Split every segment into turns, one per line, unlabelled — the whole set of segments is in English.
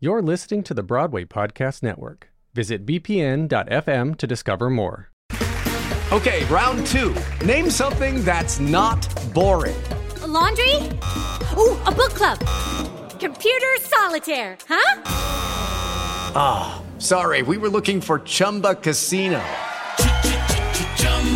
You're listening to the Broadway Podcast Network. Visit bpn.fm to discover more.
Okay, round two. Name something that's not boring.
A laundry? Ooh, a book club. Computer solitaire, huh?
Ah, oh, sorry, we were looking for Chumba Casino.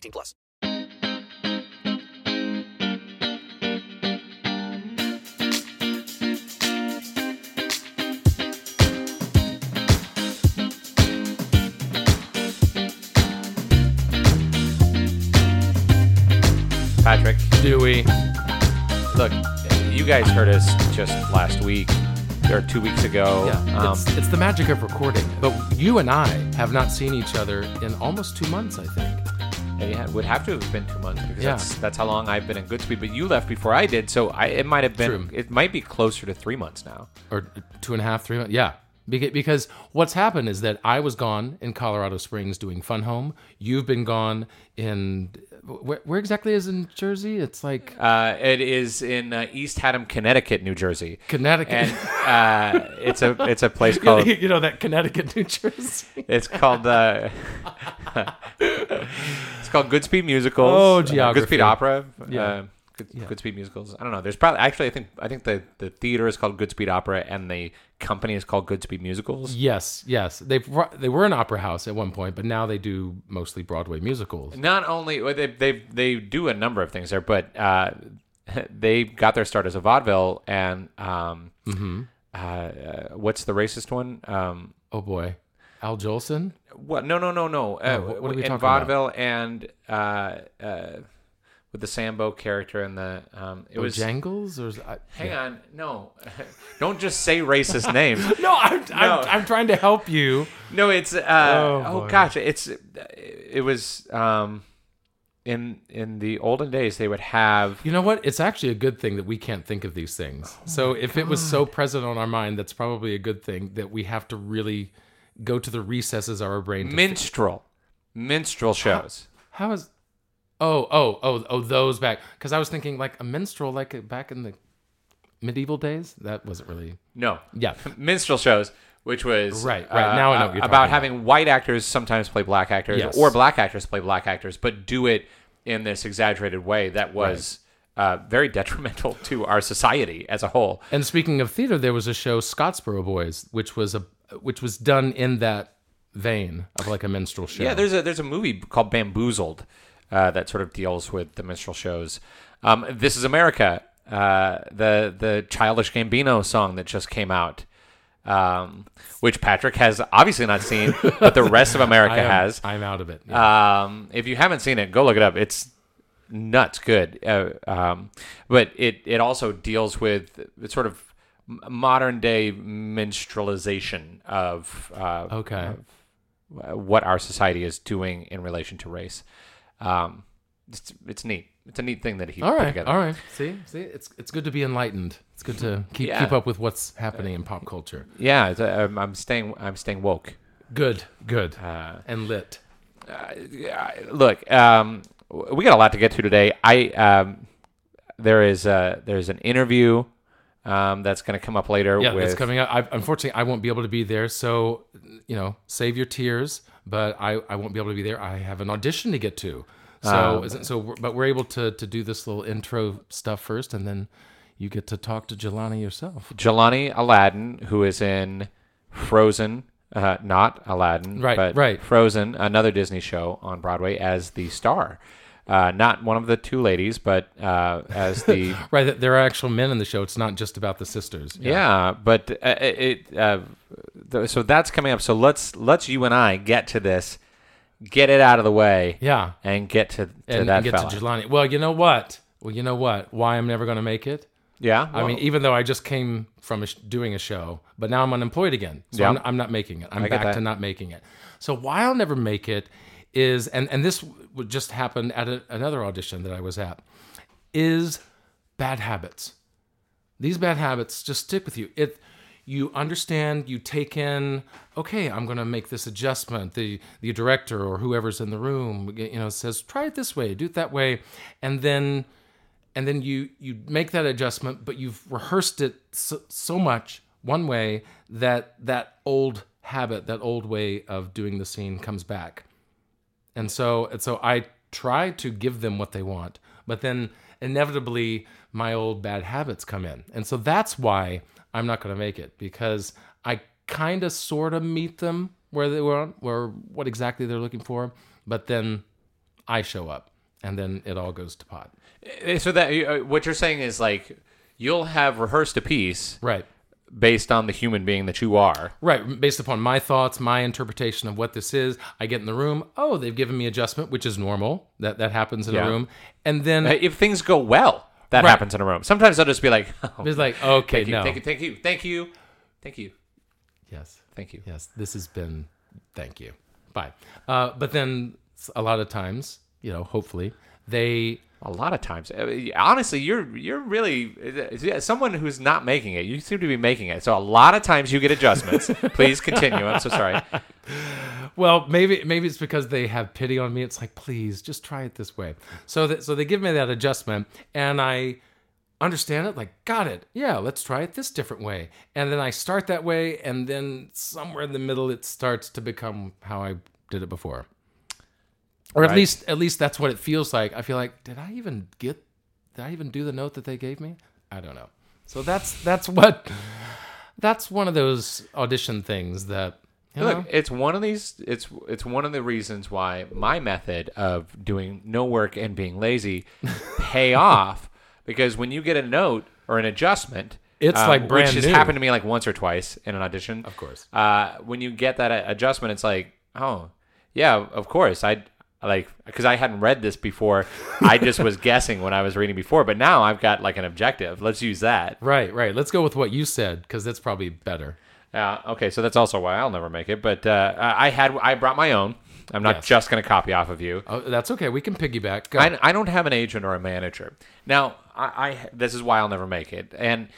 18 plus.
Patrick,
Dewey.
look, you guys heard us just last week or two weeks ago.
Yeah,
Um,
it's, it's the magic of recording. But you and I have not seen each other in almost two months, I think.
It would have to have been two months because
Yeah.
that's that's how long I've been in Goodspeed. But you left before I did, so I, it might have been.
True.
It might be closer to three months now.
Or two and a half, three months. Yeah. Because what's happened is that I was gone in Colorado Springs doing Fun Home. You've been gone in. Where, where exactly is in Jersey? It's like
Uh, it is in uh, East Haddam, Connecticut, New Jersey,
Connecticut.
and uh, it's a it's a place called
you know that Connecticut, New Jersey.
it's called uh, it's called Goodspeed Musicals.
Oh,
uh,
geography.
Goodspeed Opera.
Yeah.
Uh, Good, Goodspeed Musicals. I don't know. There's probably actually I think I think the the theater is called Goodspeed Opera and the company is called Goodspeed Musicals.
Yes, yes. They they were an opera house at one point, but now they do mostly Broadway musicals.
Not only they they they do a number of things there, but uh, they got their start as a vaudeville and um,
Mm-hmm.
uh, uh, what's the racist one? Um,
Oh boy, Al Jolson.
what? No, no, no, no. Uh,
Oh, what- are we
in
talking about?
vaudeville and uh, uh, with the Sambo character and the um, it was.
Bojangles or I,
Hang on, no, don't just say racist names.
No, I'm,
No.
I'm, I'm trying to help you.
No, it's uh,
Oh,
oh, gosh, it's it was um, in in the olden days they would have
You know what? It's actually a good thing that we can't think of these things. so if it was so present on our mind, that's probably a good thing that we have to really go to the recesses of our brain.
Minstrel minstrel shows.
how, How is? Oh, oh, oh, oh, those back. Because I was thinking like a minstrel, like uh, back in the medieval days. That wasn't really.
No,
Yeah.
minstrel shows, which was
Right, right. Now I know you're
about
about.
having white actors sometimes play black actors,
Yes.
or black actors play black actors, but do it in this exaggerated way that was uh, very detrimental to our society as a whole.
And speaking of theater, there was a show Scottsboro Boys, which was a which was done in that vein of like a minstrel show.
Yeah, there's a there's a movie called Bamboozled uh, that sort of deals with the minstrel shows. Um, this is America, uh, the the Childish Gambino song that just came out, um, which Patrick has obviously not seen, but the rest of America
am,
has.
I'm out of it. Yeah.
Um, if you haven't seen it, go look it up. It's nuts good. Uh, um, but it it also deals with sort of modern day minstrelization of uh,
okay.
uh, what our society is doing in relation to race. Um, it's, it's neat. It's a neat thing that he
all
put
right.
together.
All right. See, see, it's it's good to be enlightened. It's good to keep
Yeah.
keep up with what's happening in pop culture.
Yeah, it's, uh, I'm, I'm staying. I'm staying woke.
Good. Good.
Uh,
and lit.
yeah, look, um, we got a lot to get to today. I um, there is uh, there's an interview um, that's going to come up later.
Yeah,
with,
it's coming up. I, unfortunately, I won't be able to be there. So, you know, save your tears. But I, I won't be able to be there. I have an audition to get to. So,
Um,
isn't, so, we're- but we're able to to do this little intro stuff first, and then you get to talk to Jelani yourself.
Jelani Alladin, who is in Frozen, uh, not Aladdin,
Right,
but
right.
Frozen, another Disney show on Broadway, as the star. Uh, not one of the two ladies, but uh, as the
Right, there are actual men in the show. It's not just about the sisters.
yeah. But uh, it uh, th- so that's coming up. So let's let's you and I get to this, get it out of the way,
Yeah.
and get to, to
And,
that
and get
fella.
to Jelani. Well, you know what? Well, you know what? Why I'm never going to make it?
yeah,
I mean, even though I just came from a sh- doing a show, but now I'm unemployed again. So
Yeah.
I'm, I'm not making it. I'm back to not making it. So why I'll never make it is, and, and this would just happen at a, another audition that I was at, is bad habits. These bad habits just stick with you. It, you understand, you take in, okay, I'm going to make this adjustment. The the director or whoever's in the room, you know, says, try it this way, do it that way, and then and then you you make that adjustment but you've rehearsed it so, so much one way that that old habit that old way of doing the scene comes back and so and so i try to give them what they want but then inevitably my old bad habits come in. And so that's why i'm not going to make it because i kind of sort of meet them where they were where what exactly they're looking for but then i show up and then it all goes to pot.
Uh, So that uh, what you're saying is like you'll have rehearsed a piece
right
based on the human being that you are.
Right, based upon my thoughts, my interpretation of what this is. I get in the room. Oh, they've given me adjustment, which is normal. That that happens in
Yeah.
a room. And then
If things go well, that
Right.
happens in a room. Sometimes I'll just be like, oh,
it's like, okay,
thank you,
no,
thank you, thank you, thank you, thank you,
yes,
thank you.
yes, this has been, thank you, bye. Uh, but then a lot of times, you know, hopefully they
A lot of times, Uh, honestly, you're you're really someone who's not making it. You seem to be making it. So a lot of times you get adjustments. Please continue. I'm so sorry.
Well, maybe maybe it's because they have pity on me. It's like, please, just try it this way. So that so they give me that adjustment, and I understand it. Like, got it. Yeah, let's try it this different way. And then I start that way, and then somewhere in the middle, it starts to become how I did it before, or at
Right.
least at least that's what it feels like. I feel like, did I even get? Did I even do the note that they gave me? I don't know. So that's that's what that's one of those audition things that. You know,
Look, it's one of these. It's it's one of the reasons why my method of doing no work and being lazy pay off because when you get a note or an adjustment,
It's
um,
like brand
which has
new.
happened to me like once or twice in an audition.
Of course.
uh, when you get that adjustment, it's like, oh, yeah, of course. I like because I hadn't read this before. I just was guessing when I was reading before, but now I've got like an objective. Let's use that.
Right, right. Let's go with what you said because that's probably better.
Uh, okay, so that's also why I'll never make it. But uh, I I had I brought my own. I'm not
Yes.
just going to copy off of you.
Oh, that's okay. We can piggyback.
I, I don't have an agent or a manager. Now, I, I this is why I'll never make it. And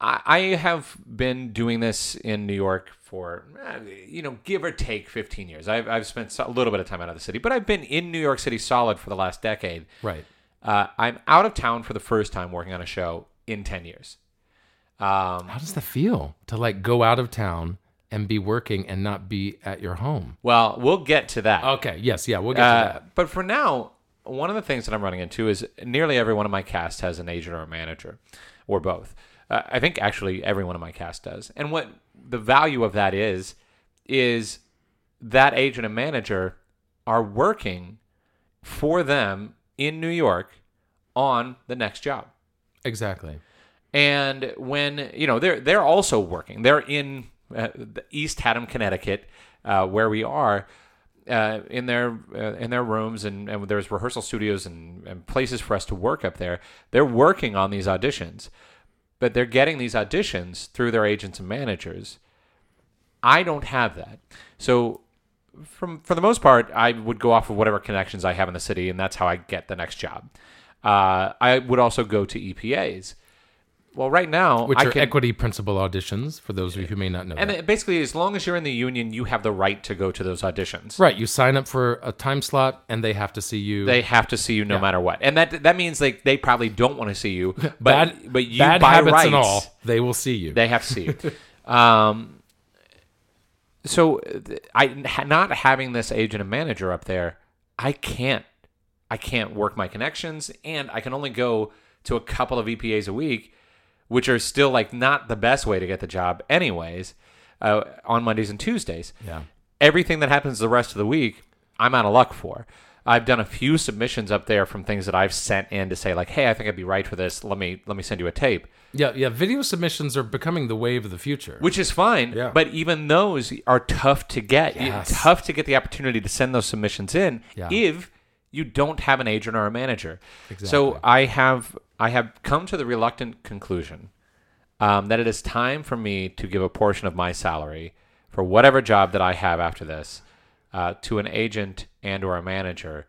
I, I have been doing this in New York for, eh, you know, give or take 15 years. I've, I've spent a little bit of time out of the city, but I've been in New York City solid for the last decade.
right.
Uh, I'm out of town for the first time working on a show in 10 years. Um,
How does that feel to like go out of town and be working and not be at your home?
well, we'll get to that.
Okay. Yes. Yeah. We'll get to
Uh,
that.
but for now, one of the things that I'm running into is nearly every one of my cast has an agent or a manager, or both. Uh, I think actually every one of my cast does. And what the value of that is, is that agent and manager are working for them in New York on the next job.
Exactly.
And when you know they're they're also working, they're in uh, the East Haddam, Connecticut, uh, where we are, uh, in their uh, in their rooms, and, and there's rehearsal studios and, and places for us to work up there. They're working on these auditions, but they're getting these auditions through their agents and managers. I don't have that, so from for the most part, I would go off of whatever connections I have in the city, and that's how I get the next job. Uh, I would also go to EPAs. Well, right now,
Which
I
are
can,
equity principal auditions for those of you who may not know.
and
that.
basically, as long as you're in the union, you have the right to go to those auditions.
right. You sign up for a time slot and they have to see you.
They have to see you no matter what, and that that means like they probably don't want to see you, but
bad,
but you
bad
by
habits
rights,
and all, they will see you.
they have to see you. um, so I not having this agent and manager up there, I can't I can't work my connections, and I can only go to a couple of EPAs a week, which are still like not the best way to get the job, anyways. Uh, on Mondays and Tuesdays,
Yeah.
everything that happens the rest of the week, I'm out of luck for. I've done a few submissions up there from things that I've sent in to say like, "Hey, I think I'd be right for this. Let me let me send you a tape."
Yeah, yeah. Video submissions are becoming the wave of the future.
which is fine.
Yeah.
But even those are tough to get.
Yes.
tough to get the opportunity to send those submissions in
Yeah.
if you don't have an agent or a manager. Exactly. So I have I have come to the reluctant conclusion um, that it is time for me to give a portion of my salary for whatever job that I have after this uh, to an agent and or a manager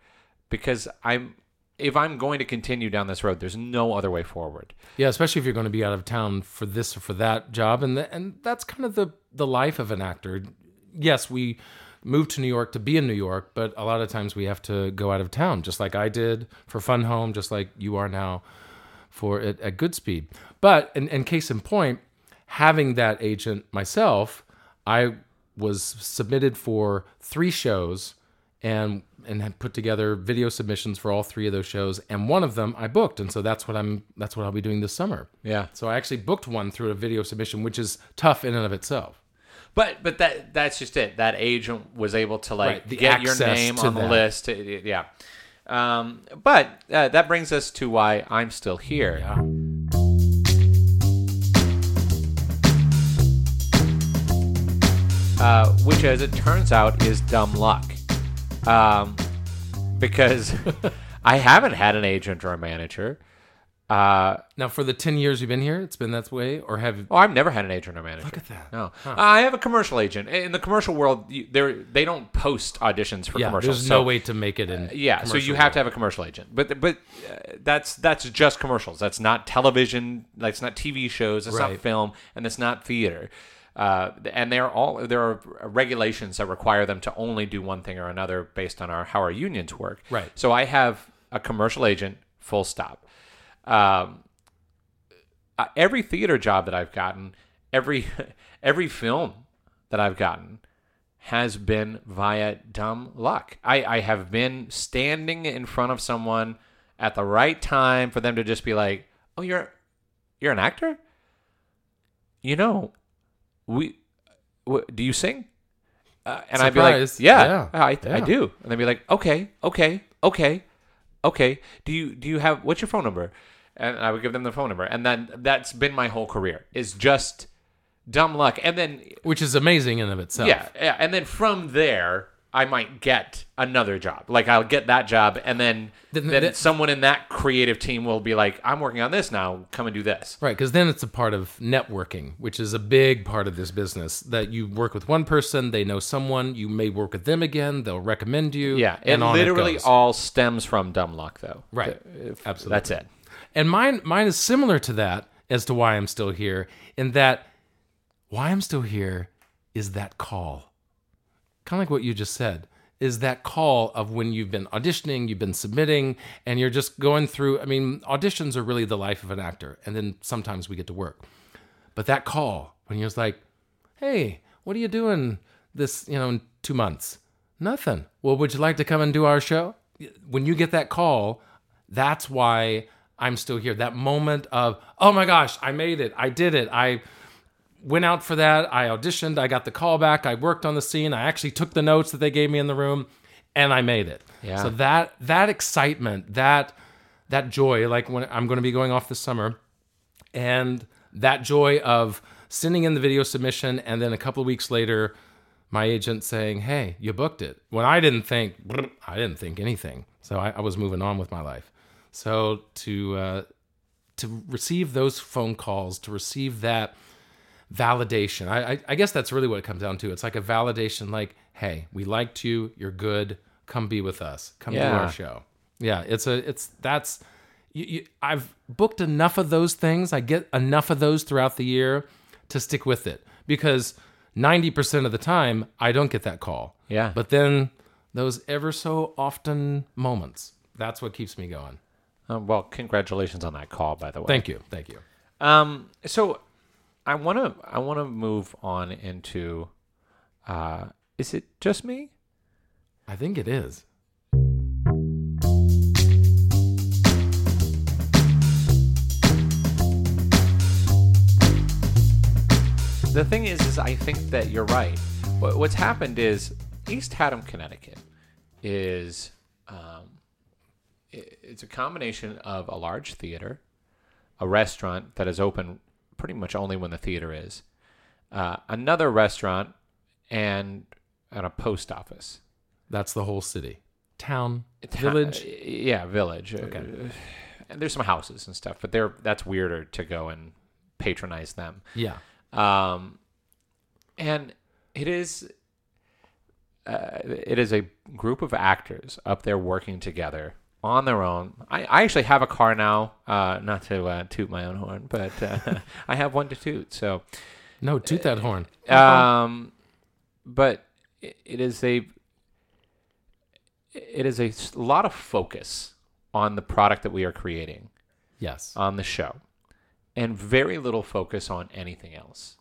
because I'm if I'm going to continue down this road, there's no other way forward.
Yeah, especially if you're going to be out of town for this or for that job, and the, and that's kind of the the life of an actor. Yes, we moved to New York to be in New York, but a lot of times we have to go out of town, just like I did for Fun Home, just like you are now for it at, at Goodspeed. But in, in case in point, having that agent myself, I was submitted for three shows and and had put together video submissions for all three of those shows and one of them I booked and so that's what I'm that's what I'll be doing this summer.
Yeah.
So I actually booked one through a video submission which is tough in and of itself.
But but that that's just it. That agent was able to like
Right,
get your name on the list. Yeah. Um, but uh, that brings us to why I'm still here.
Yeah.
uh, which, as it turns out, is dumb luck. Um, because I haven't had an agent or a manager. Uh,
Now for the 10 years you've been here, it's been that way or have
oh, I've never had an agent or manager. Look
at that.
No, I have a commercial agent. In the commercial world, you, they're, they don't post auditions for
yeah,
commercials.
there's
so-
no way to make it in
Yeah, so you
commercial
have to have a commercial agent, but but uh, that's that's just commercials. That's not television. That's not TV shows. That's not film, and that's not theater. Uh, and they're all there are regulations that require them to only do one thing or another based on our how our unions work.
Right.
So I have a commercial agent. Full stop. Um, uh, every theater job that I've gotten, every every film that I've gotten has been via dumb luck. I, I have been standing in front of someone at the right time for them to just be like, "Oh, you're you're an actor? You know, we w- do you sing?" Uh, and I'd be like, "Yeah,
Yeah.
I, I do." And they'd be like, "Okay, okay, okay, okay. Do you do you have what's your phone number?" And I would give them the phone number, and then that's been my whole career is just dumb luck. And then
which is amazing in of itself.
yeah, yeah, and then from there, I might get another job. Like I'll get that job, and then
Then-
then
then-
someone in that creative team will be like, "I'm working on this now. Come and do this."
Right, because then it's a part of networking, which is a big part of this business. That you work with one person, they know someone, you may work with them again, they'll recommend you.
Yeah, it
and
literally
goes.
all stems from dumb luck, though.
Right.
If-
Absolutely.
That's it.
And mine, mine is similar to that as to why I'm still here. In that, why I'm still here is that call, kind of like what you just said. Is that call of when you've been auditioning, you've been submitting, and you're just going through. I mean, auditions are really the life of an actor, and then sometimes we get to work. But that call when you're like, "Hey, what are you doing this? You know, in two months? Nothing. Well, would you like to come and do our show?" When you get that call, that's why I'm still here. That moment of, "Oh my gosh, I made it! I did it! I." went out for that. I auditioned. I got the call back. I worked on the scene. I actually took the notes that they gave me in the room, and I made it.
Yeah.
So that that excitement, that that joy, like when I'm going to be going off this summer, and that joy of sending in the video submission, and then a couple of weeks later, my agent saying, "Hey, you booked it." When I didn't think, I didn't think anything. So I, I was moving on with my life. So to uh, to receive those phone calls, to receive that validation. I, I I guess that's really what it comes down to. It's like a validation, like, hey, we liked you, you're good, come be with us, come do
Yeah.
our show. Yeah, it's a it's that's you, you, I've booked enough of those things. I get enough of those throughout the year to stick with it because ninety percent of the time I don't get that call.
Yeah.
but then those ever so often moments, that's what keeps me going.
Uh, well, congratulations on that call, by the way.
Thank you, thank you.
Um, so I want to I want to move on into. Uh, is it just me?
I think it is.
The thing is, is I think that you're right. What's happened is East Haddam, Connecticut, is um, it's a combination of a large theater, a restaurant that is open pretty much only when the theater is, uh, another restaurant, and and a post office.
That's the whole city, town,
Ta-
village.
yeah, village. Okay. and there's some houses and stuff, but they're that's weirder to go and patronize them.
Yeah.
Um, and it is uh, it is a group of actors up there working together on their own. I, I actually have a car now, uh, not to uh, toot my own horn, but uh, I have one to toot. So,
No, toot that horn.
um, but it, it is a it is a lot of focus on the product that we are creating
yes,
on the show, and very little focus on anything else.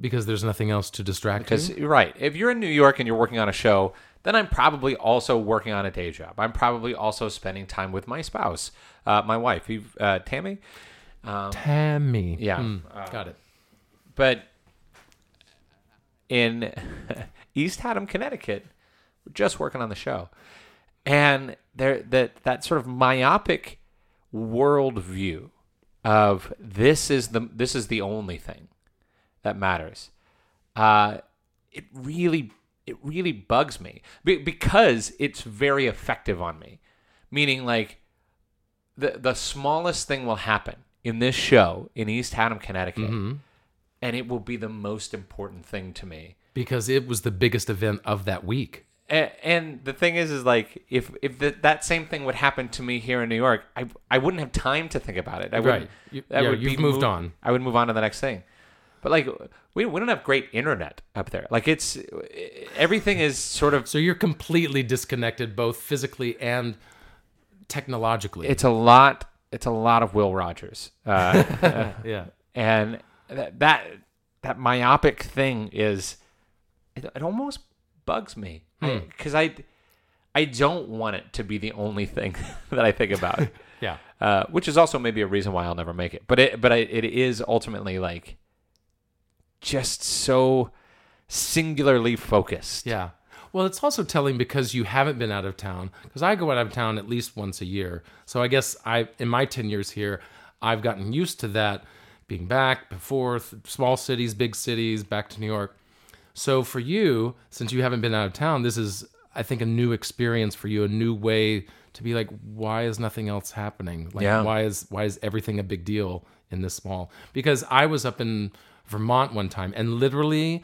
because there's nothing else to distract
Because
you.
right, if you're in New York and you're working on a show, then I'm probably also working on a day job. I'm probably also spending time with my spouse, uh, my wife, uh, Tammy.
Tammy.
Yeah,
Mm, got it.
but in East Haddam, Connecticut, we're just working on the show, and there that that sort of myopic worldview of this is the this is the only thing that matters. Uh, it really it really bugs me Be- because it's very effective on me. Meaning, like the the smallest thing will happen in this show in East Haddam, Connecticut, mm-hmm. and it will be the most important thing to me.
Because it was the biggest event of that week.
And, and the thing is, is like if if the, that same thing would happen to me here in New York, I I wouldn't have time to think about it. I wouldn't-
Right. You-
that
yeah,
would
you've
be
moved
mo-
on.
I would move on to the next thing. But like we we don't have great internet up there. Like it's everything is sort of
So you're completely disconnected, both physically and technologically.
it's a lot. It's a lot of Will Rogers. Uh,
yeah.
and that that, that myopic thing is it, it almost bugs me because I I don't want it to be the only thing that I think about.
Yeah.
Uh, which is also maybe a reason why I'll never make it. But it but I, it is ultimately like just so singularly focused.
Yeah. Well, it's also telling because you haven't been out of town. Because I go out of town at least once a year. So I guess I, in my ten years here, I've gotten used to that, being back, forth, small cities, big cities, back to New York. So for you, since you haven't been out of town, this is, I think, a new experience for you, a new way to be like, why is nothing else happening? Like,
Yeah.
why is why is everything a big deal in this small? Because I was up in Vermont one time, and literally,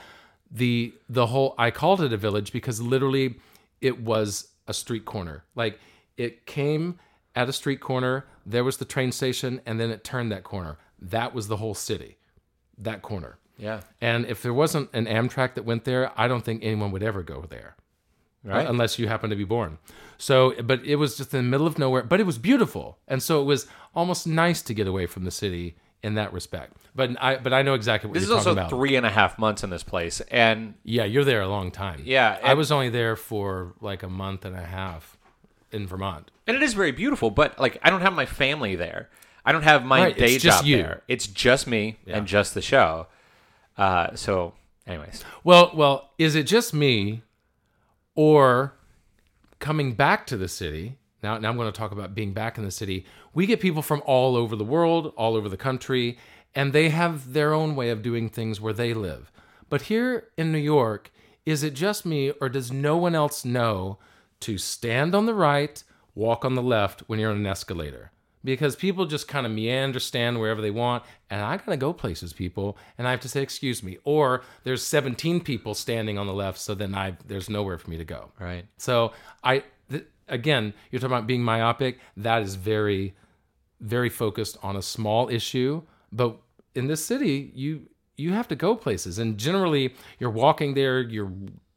the the whole I called it a village because literally, it was a street corner. Like it came at a street corner. There was the train station, and then it turned that corner. That was the whole city, that corner.
Yeah.
And if there wasn't an Amtrak that went there, I don't think anyone would ever go there.
Right.
Uh, unless you happen to be born. So, but it was just in the middle of nowhere, but it was beautiful. And so it was almost nice to get away from the city in that respect. But I, but I know exactly what
This is
you're
also
talking about.
three and a half months in this place, and
Yeah, you're there a long time.
Yeah,
I was only there for like a month and a half in Vermont.
and it is very beautiful. But like, I don't have my family there. I don't have my
Right,
day
it's just
job
you.
there. It's just me and just the show. Uh, so, anyways,
Well, well, is it just me, or coming back to the city? Now, now I'm going to talk about being back in the city. We get people from all over the world, all over the country, and they have their own way of doing things where they live. But here in New York, is it just me, or does no one else know to stand on the right, walk on the left when you're on an escalator? Because people just kind of meander, stand wherever they want, and I gotta go places, people, and I have to say, "Excuse me," or there's 17 people standing on the left, so then I there's nowhere for me to go.
right.
So I again, you're talking about being myopic. That is very, very focused on a small issue. But in this city, you you have to go places, and generally you're walking there. You're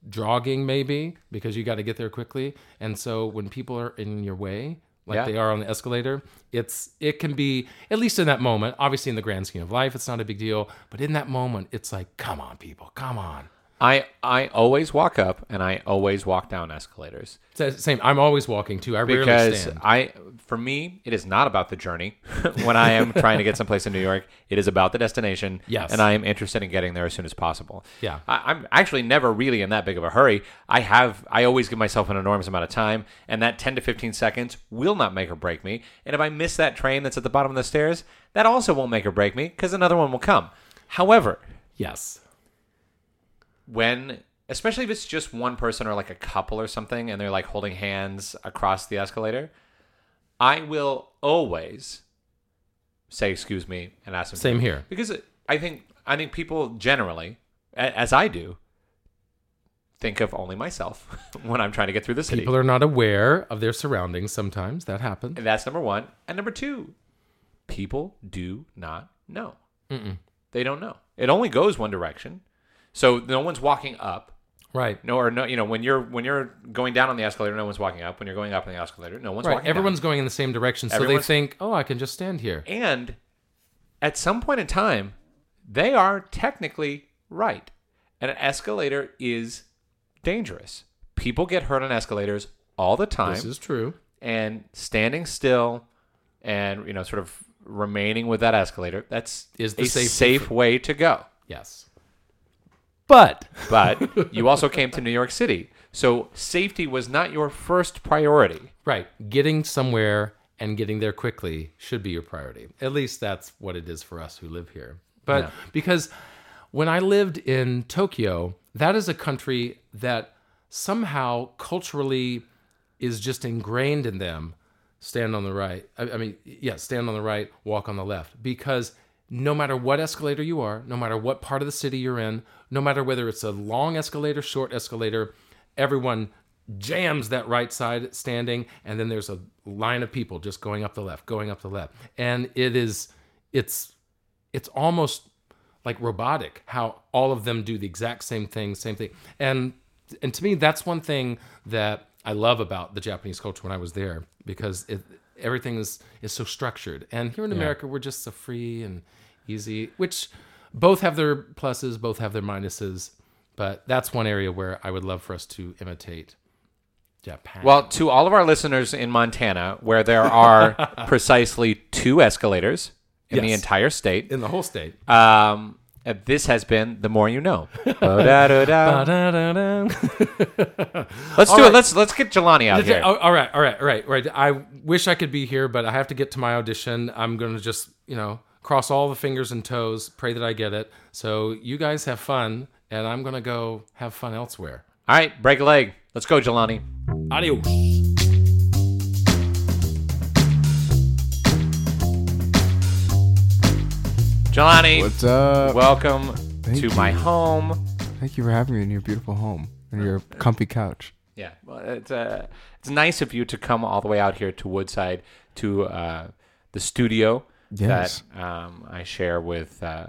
jogging maybe because you got to get there quickly. And so when people are in your way, like
Yeah.
they are on the escalator, it's it can be at least in that moment. Obviously, in the grand scheme of life, it's not a big deal. But in that moment, it's like, come on, people, come on.
I I always walk up and I always walk down escalators
Same. I'm always walking too. I rarely
because
stand.
I for me it is not about the journey when I am trying to get someplace in New York. It is about the destination.
Yes.
and I am interested in getting there as soon as possible.
Yeah.
I, I'm actually never really in that big of a hurry. I have I always give myself an enormous amount of time, and that 10 to 15 seconds will not make or break me. And if I miss that train that's at the bottom of the stairs, that also won't make or break me because another one will come. However,
yes.
When especially if it's just one person or like a couple or something and they're like holding hands across the escalator i will always say excuse me and ask them
Same here.
because i think i think people generally as i do think of only myself when i'm trying to get through the city.
People are not aware of their surroundings. Sometimes. That happens.
and that's number one. And number two people do not know. They don't know. It only goes one direction so no one's walking up
Right.
No, or no, you know, when you're when you're going down on the escalator, no one's walking up. When you're going up on the escalator, no one's
Right. Everyone's
down.
going in the same direction, so they think, "Oh, I can just stand here."
and at some point in time, they are technically right. And an escalator is dangerous. People get hurt on escalators all the time,
This is true.
and standing still and you know, sort of remaining with that escalator, that's
Is the safe
way to go.
Yes. But
But you also came to New York City, so safety was not your first priority.
right, getting somewhere and getting there quickly should be your priority. At least that's what it is for us who live here. But
Yeah.
because when I lived in Tokyo, that is a country that somehow culturally is just ingrained in them. Stand on the right. I, I mean, yeah, stand on the right, walk on the left. Because no matter what escalator you are, no matter what part of the city you're in, no matter whether it's a long escalator, short escalator, everyone jams that right side standing, and then there's a line of people just going up the left, going up the left, and it is, it's, it's almost like robotic how all of them do the exact same thing, same thing, and and to me that's one thing that I love about the Japanese culture when I was there because it everything is is so structured, and here in America we're just so free and easy, which both have their pluses, both have their minuses, but that's one area where I would love for us to imitate Japan.
Well, to all of our listeners in Montana, where there are precisely two escalators in the entire state,
in the whole state.
um, this has been the more you know. Let's do it. Let's let's get Jelani out here.
All right, all right, all right, all right. I wish I could be here, but I have to get to my audition. I'm going to just, you know, cross all the fingers and toes, pray that I get it. So you guys have fun, and I'm going to go have fun elsewhere.
All right, break a leg. Let's go, Jelani.
Adios.
Jelani,
What's up?
welcome
Thank
to
you.
my home.
Thank you for having me in your beautiful home and your comfy couch.
Yeah, well, it's uh, it's nice of you to come all the way out here to Woodside to uh, the studio
Yes.
that um, I share with uh,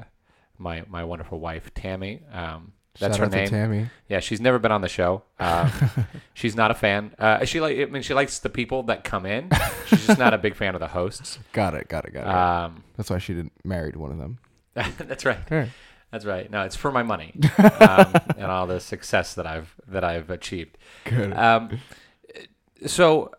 my my wonderful wife Tammy. Um, that's
Shout
her name.
Tammy.
Yeah, she's never been on the show. Um, she's not a fan. Uh, she like I mean she likes the people that come in. She's just not a big fan of the hosts.
Got it. Got it. Got it.
Um,
That's why she didn't married one of them.
that's right.
Right.
That's right. No, it's for my money um, and all the success that I've that I've achieved.
Good.
Um, so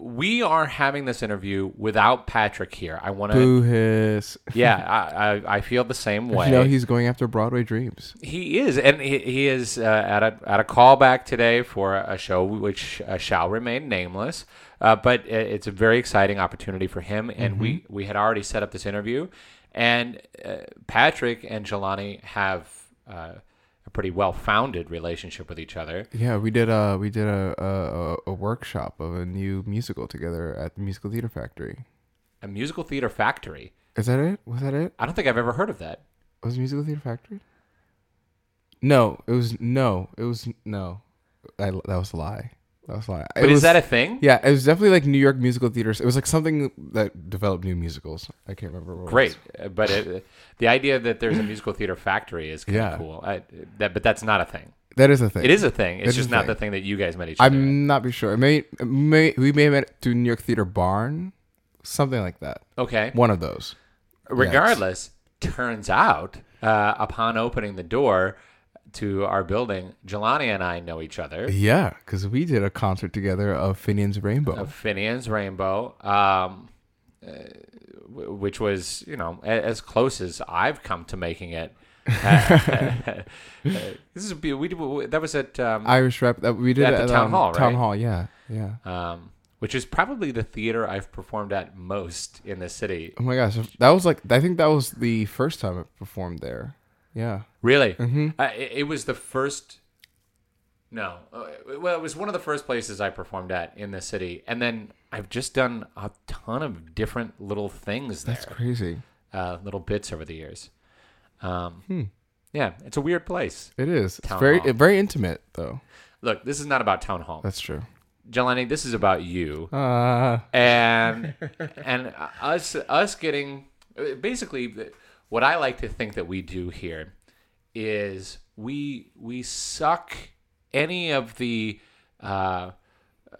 we are having this interview without Patrick here. I want to.
Boo hiss.
Yeah, I, I I feel the same way.
You know he's going after Broadway dreams.
He is, and he, he is uh, at a at a callback today for a show which uh, shall remain nameless. Uh, but it's a very exciting opportunity for him, and we we had already set up this interview, and uh, Patrick and Jelani have uh, a pretty well founded relationship with each other.
Yeah, we did a we did a, a a workshop of a new musical together at the Musical Theater Factory.
A musical theater factory.
Is that it? Was that it?
I don't think I've ever heard of that.
Was it Musical Theater Factory? No, it was no, it was no. I, that was a lie. That.
But
It
is
was-
that a thing?
Yeah, it was definitely like New York musical theaters. It was like something that developed new musicals. I can't remember. What it
Great,
was.
Uh, but it, the idea that there's a musical theater factory is kind of cool. I, that, but that's not a thing.
That is a thing.
It is a thing. It's
It is
just not
thing.
the thing that you guys met each other.
I'm not be sure. It may, it may we may have met to New York Theater Barn, something like that.
Okay.
One of those.
Regardless, turns out uh, upon opening the door, to our building. Jelani and I know each other.
Yeah, because we did a concert together of Finian's Rainbow.
of Finian's Rainbow, um, uh, which was you know a- as close as I've come to making it. This is we, we that was at um,
Irish rep that we did
At
it
the town
um,
hall,
Town hall, yeah, yeah.
um, which is probably the theater I've performed at most in the city.
Oh my gosh, that was like I think that was the first time I performed there. Yeah,
Really, uh, it, it was the first. No, uh, well, it was one of the first places I performed at in the city, and then I've just done a ton of different little things there.
that's crazy.
uh, little bits over the years. Um, Yeah, it's a weird place.
It is. It's very
hall.
very intimate though.
Look, this is not about town hall,
That's true.
Jelani. This is about you
Uh
and and us us getting basically what I like to think that we do here is we we suck any of the uh,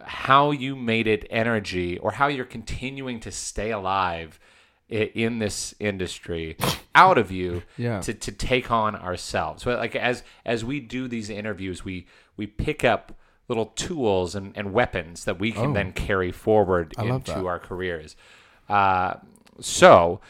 how you made it energy or how you're continuing to stay alive in this industry out of you
Yeah.
to, to take on ourselves. So like as as we do these interviews, we we pick up little tools and, and weapons that we can
Oh.
then carry forward
I
into our careers. Uh, so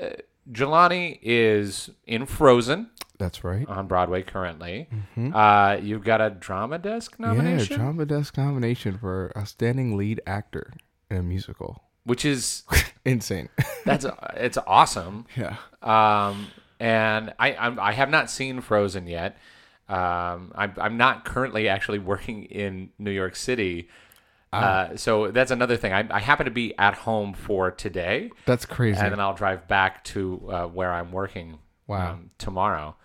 uh, Jelani is in Frozen
that's right.
on Broadway currently. Uh, you've got a drama desk nomination,
Yeah, drama desk nomination for outstanding lead actor in a musical.
which is
Insane.
that's it's awesome.
yeah.
Um, and I I'm, I have not seen Frozen yet. Um, I'm I'm not currently actually working in New York City. Uh, so that's another thing. I, I happen to be at home for today,
That's crazy.
and then I'll drive back to uh, where I'm working
Wow.
um, tomorrow.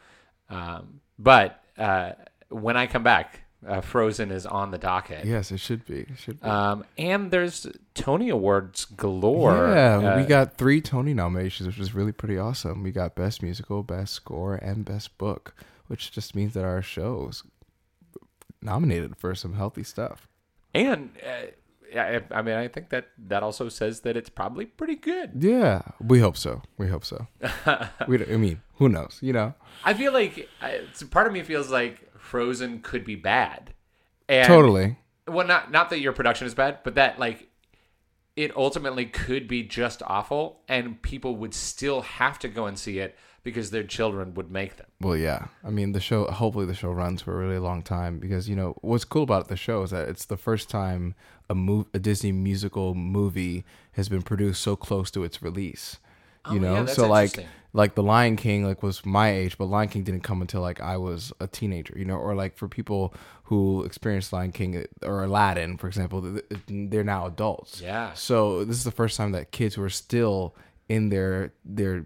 Um, but uh, when I come back, uh, Frozen is on the docket.
yes, it should be. It should be.
Um, and there's Tony Awards galore.
yeah,
Uh,
we got three Tony nominations, which is really pretty awesome. We got Best Musical, Best Score, and Best Book, which just means that our show's nominated for some healthy stuff.
And uh, I, I mean, I think that that also says that it's probably pretty good.
Yeah, we hope so. We hope so. we, don't- I mean, who knows? You know,
I feel like I, part of me feels like Frozen could be bad. And,
totally.
Well, not not that your production is bad, but that like it ultimately could be just awful, and people would still have to go and see it because their children would make them.
Well, yeah. I mean, the show. Hopefully, the show runs for a really long time because you know what's cool about the show is that it's the first time a move, a Disney musical movie has been produced so close to its release. You
Oh,
know,
yeah,
so like. Like the Lion King like was my age, but Lion King didn't come until like I was a teenager. You know, or like for people who experienced Lion King or Aladdin, for example, th- th- they're now adults.
Yeah.
So this is the first time that kids who are still in their their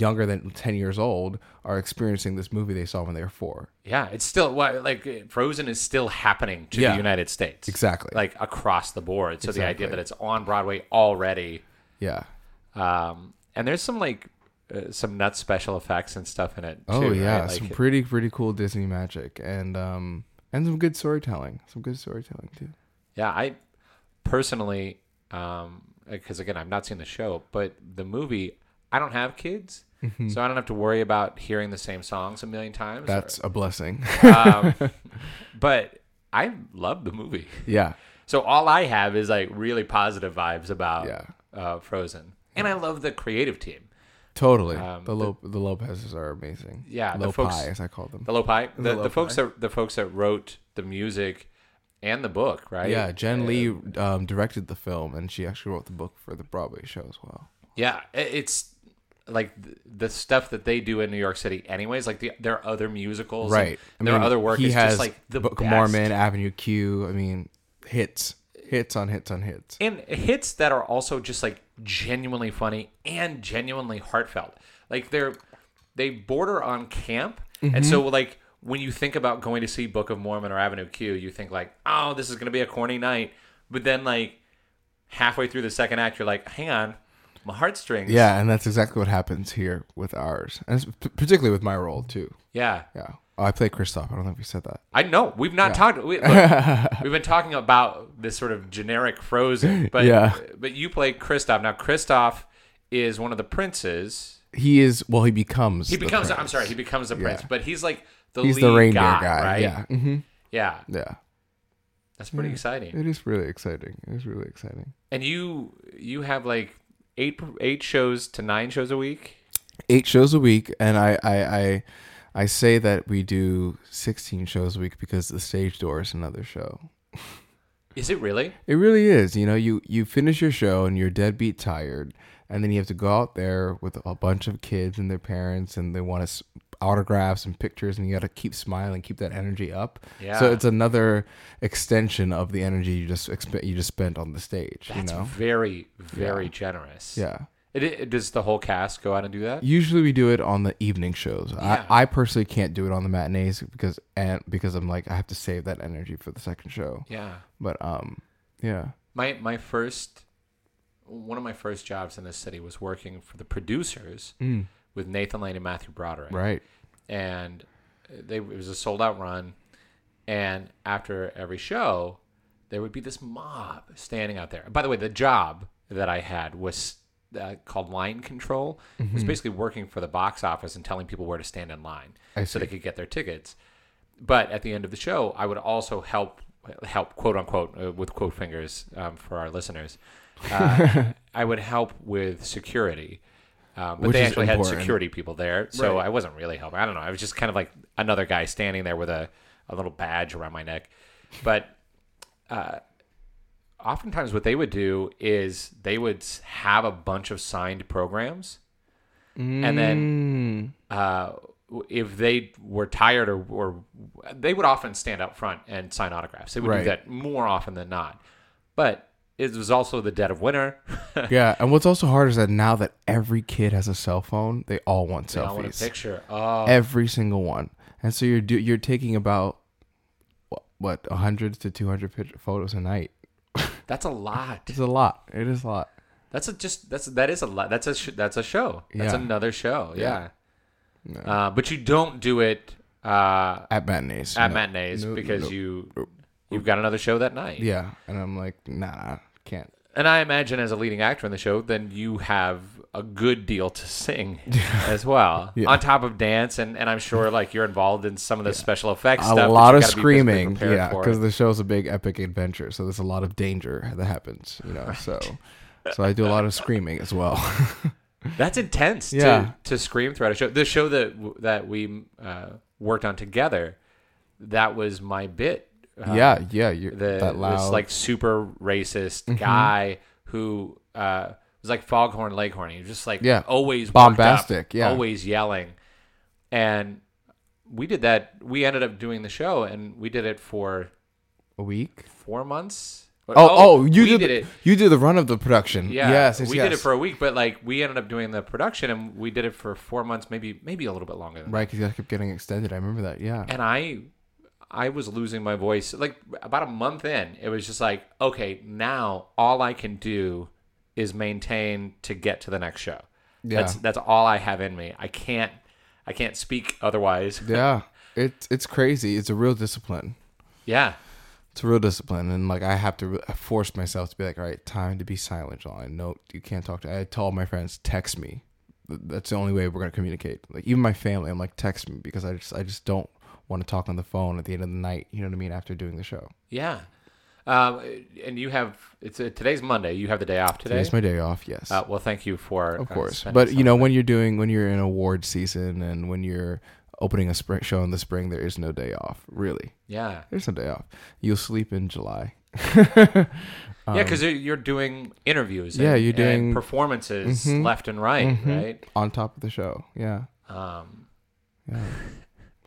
younger than 10 years old are experiencing this movie they saw when they were four.
Yeah, it's still like Frozen is still happening to
Yeah.
the United States.
Exactly.
Like across the board. So the idea that it's on Broadway already
Yeah.
um and there's some like uh, some nut special effects and stuff in it
Oh
too,
yeah,
right? Like
some pretty pretty cool Disney magic and um and some good storytelling. Some good storytelling too.
Yeah, I personally, um, because again, I've not seen the show, but the movie, I don't have kids,
Mm-hmm.
so I don't have to worry about hearing the same songs a million times.
That's a blessing.
um, but I love the movie,
yeah.
so all I have is like really positive vibes about
Yeah.
uh, Frozen, and I love the creative team.
Totally.
Um,
the Lo- the Lopez's are amazing.
Yeah, the
Lopi
folks-
as I call them.
The Lopi, the, the,
Lopi.
folks that the folks that wrote the music and the book, right?
yeah, Jen
Uh,
Lee um, directed the film and she actually wrote the book for the Broadway show as well.
Yeah, it's like the stuff that they do in New York City, anyways. Like the, their other musicals, and
Right. I
their
mean,
other work
he
is
has
just like the
Book of
best.
Mormon, Avenue Q. I mean, hits, hits on hits on hits.
and hits that are also just like genuinely funny and genuinely heartfelt. Like they're they border on camp,
Mm-hmm.
and so like when you think about going to see Book of Mormon or Avenue Q, you think like, oh, this is gonna be a corny night, but then like halfway through the second act, you're like, hang on, my heartstrings.
Yeah, and that's exactly what happens here with ours, and particularly with my role too.
yeah.
Yeah. Oh, I play Kristoff. I don't know if you said that.
I know we've not talked. We, we've been talking about this sort of generic Frozen, but
Yeah.
but you play Kristoff now. Kristoff is one of the princes
he is. Well, he becomes.
He becomes. I'm sorry, he becomes the prince,
Yeah.
but he's like the
He's
lead
the reindeer
guy,
guy.
right?
Yeah. hmm
yeah.
Yeah.
That's pretty exciting.
It is really exciting. It is really exciting.
And you you have like eight eight shows to nine shows a week.
Eight shows a week, and I I I, I say that we do sixteen shows a week because the stage door is another show.
Is it really?
It really is. You know, you you finish your show and you're deadbeat tired, and then you have to go out there with a bunch of kids and their parents, and they want us autographs and pictures, and you got to keep smiling, keep that energy up.
Yeah.
So it's another extension of the energy you just expe- you just spent on the stage.
That's
you know.
very very
Yeah.
generous.
Yeah.
It, it does the whole cast go out and do that?
Usually we do it on the evening shows.
Yeah.
I, I personally can't do it on the matinees because and because I'm like I have to save that energy for the second show.
Yeah.
But um, yeah.
My my first one of my first jobs in this city was working for the producers with Nathan Lane and Matthew Broderick.
Right.
and they it was a sold out run. And after every show there would be this mob standing out there. By the way the job that i had was uh, called line control. It was basically working for the box office and telling people where to stand in line
I
so they could get their tickets. But at the end of the show i would also help help quote unquote uh, with quote fingers um, for our listeners uh, i would help with security um, but
Which
they actually had security people there, so
Right.
I wasn't really helping. I don't know. I was just kind of like another guy standing there with a, a little badge around my neck. But uh, oftentimes, what they would do is they would have a bunch of signed programs, and then uh, if they were tired or, or they would often stand up front and sign autographs. They would do that more often than not. But it was also the dead of winter.
yeah, and what's also hard is that now that every kid has a cell phone, they all want
They all want a picture. Oh,
Every single one, and so you're do, you're taking about what, what 100 to 200 photos a night.
that's a lot.
It's a lot. It is a lot.
That's a just that's that is a lot. That's a sh- that's a show. That's
Yeah.
another show. Yeah.
No.
Uh, but you don't do it uh,
At matinees.
at
no.
matinees
No,
because you you've got another show that night.
Yeah, and I'm like, nah, can't.
And I imagine as a leading actor in the show, then you have a good deal to sing as well,
Yeah.
on top of dance, and, and I'm sure like you're involved in some of the special effects
a
stuff.
lot of
gotta be
screaming yeah because the show's a big epic adventure so there's a lot of danger that happens you know so so i do a lot of screaming as well
That's intense
Yeah.
to, to scream throughout a show. The show that that we uh, worked on together, that was my bit. Uh,
yeah yeah you're
the
that
this
loud Mm-hmm.
like super racist guy who uh, was like Foghorn Leghorn. He was just like
Yeah.
always
Bombastic,
up,
yeah.
always yelling, and we did that. We ended up doing the show, and we did it for
a week
four months.
oh oh, you did,
did it.
you did the run of the production
Yeah,
yes, yes
we
yes.
did it for a week, but like we ended up doing the production, and we did it for four months, maybe maybe a little bit longer than
right because you kept getting extended i remember that yeah
and I I was losing my voice like about a month in. It was just like, okay, now all I can do is maintain to get to the next show.
Yeah.
That's that's all I have in me. I can't I can't speak otherwise.
yeah it's it's crazy it's a real discipline
Yeah.
it's a real discipline and like i have to force myself to be like all right time to be silent John. no you can't talk to i tell my friends text me that's the only way we're going to communicate like even my family i'm like text me because i just i just don't want to talk on the phone at the end of the night you know what i mean after doing the show
Yeah. Um, and you have it's a, today's Monday. You have the day off today.
today's my day off yes
uh, well, thank you for
of
uh,
course
spending
but you know when you're doing when you're in award season and when you're opening a spring show in the spring there is no day off really
yeah
there's no day off you'll sleep in july
yeah because you're doing interviews.
Um, yeah, you're
and
doing-
performances
Mhm.
left and right,
Mhm.
right?
on top of the show yeah
Um,
Yeah.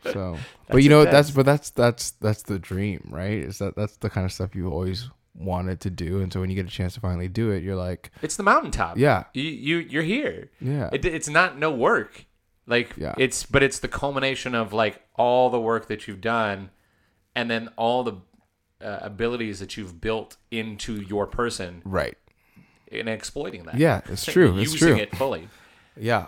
So, but you know that's but that's that's that's the dream, right? Is that that's the kind of stuff you always wanted to do, and so when you get a chance to finally do it, you're like,
It's the mountaintop.
Yeah.
You you you're here.
Yeah.
It, it's not no work. Like
Yeah.
it's but it's the culmination of like all the work that you've done, and then all the uh, abilities that you've built into your person
right,
and exploiting that.
Yeah, it's true, it's
Using
true.
it fully.
yeah,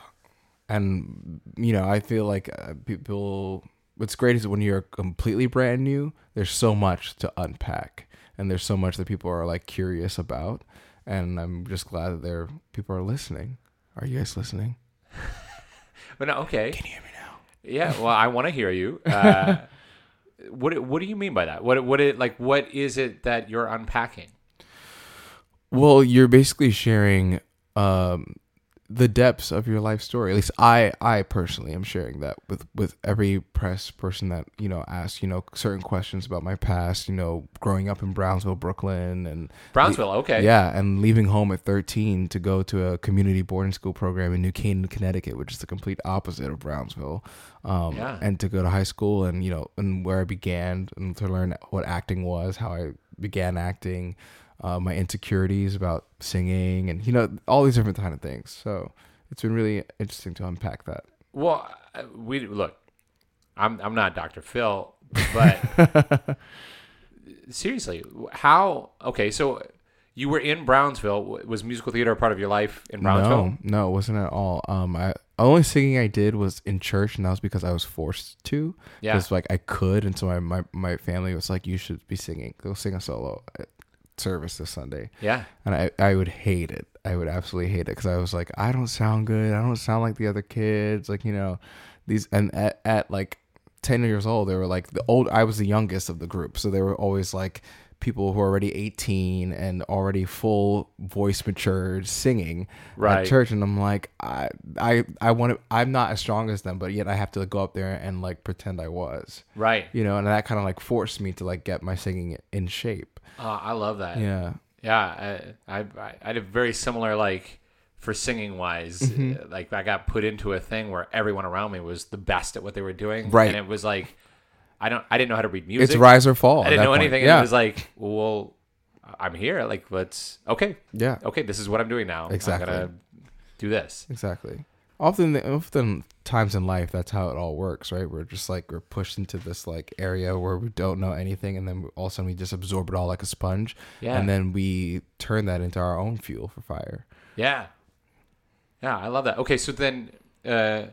and you know, I feel like uh, people. What's great is when you're completely brand new. There's so much to unpack, and there's so much that people are like curious about, and I'm just glad that there people are listening. Are you guys listening?
But no, okay. Can you hear me now? Yeah. Well, I want to hear you. Uh, what What do you mean by that? What What it like? What is it that you're unpacking?
Well, you're basically sharing um, the depths of your life story. At least I, I personally am sharing that with with every press person that you know asks you know certain questions about my past. You know, growing up in Brownsville, Brooklyn, and
Brownsville, okay.
yeah, and leaving home at 13 to go to a community boarding school program in New Canaan, Connecticut, which is the complete opposite of Brownsville. Um,
Yeah.
And to go to high school and, you know, and where I began and to learn what acting was, how I began acting, uh, my insecurities about singing and, you know, all these different kind of things. So it's been really interesting to unpack that.
Well, uh, we look. I'm I'm not Dr. Phil, but seriously, how? Okay, so you were in Brownsville. Was musical theater a part of your life in Brownsville?
No, no, it wasn't at all. Um, I only singing I did was in church, and that was because I was forced to.
Yeah.
because like I could, and so my, my my family was like, "You should be singing. Go sing a solo service this Sunday."
Yeah.
and I I would hate it. I would absolutely hate it because I was like, I don't sound good. I don't sound like the other kids. Like you know, these and at, at like ten years old, they were like the old. I was the youngest of the group, so they were always like people who are already 18 and already full voice matured singing
Right.
at church and I'm like I I I want to I'm not as strong as them but yet I have to go up there and like pretend I was
Right.
you know and that kind of like forced me to like get my singing in shape
Uh, I love that.
yeah
Yeah, I, I I had a very similar like for singing wise.
Mm-hmm.
Like I got put into a thing where everyone around me was the best at what they were doing,
Right.
And it was like I don't I didn't know how to read music.
it's rise or fall
I didn't know
point.
anything.
yeah
And it was like, well, I'm here. Like let's okay,
yeah
okay. This is what I'm doing now.
Exactly.
I'm gonna do this.
Exactly. Often, often times in life, that's how it all works, right? We're just like we're pushed into this like area where we don't know anything, and then all of a sudden we just absorb it all like a sponge,
Yeah.
and then we turn that into our own fuel for fire.
Yeah. Yeah, I love that. Okay, so then uh,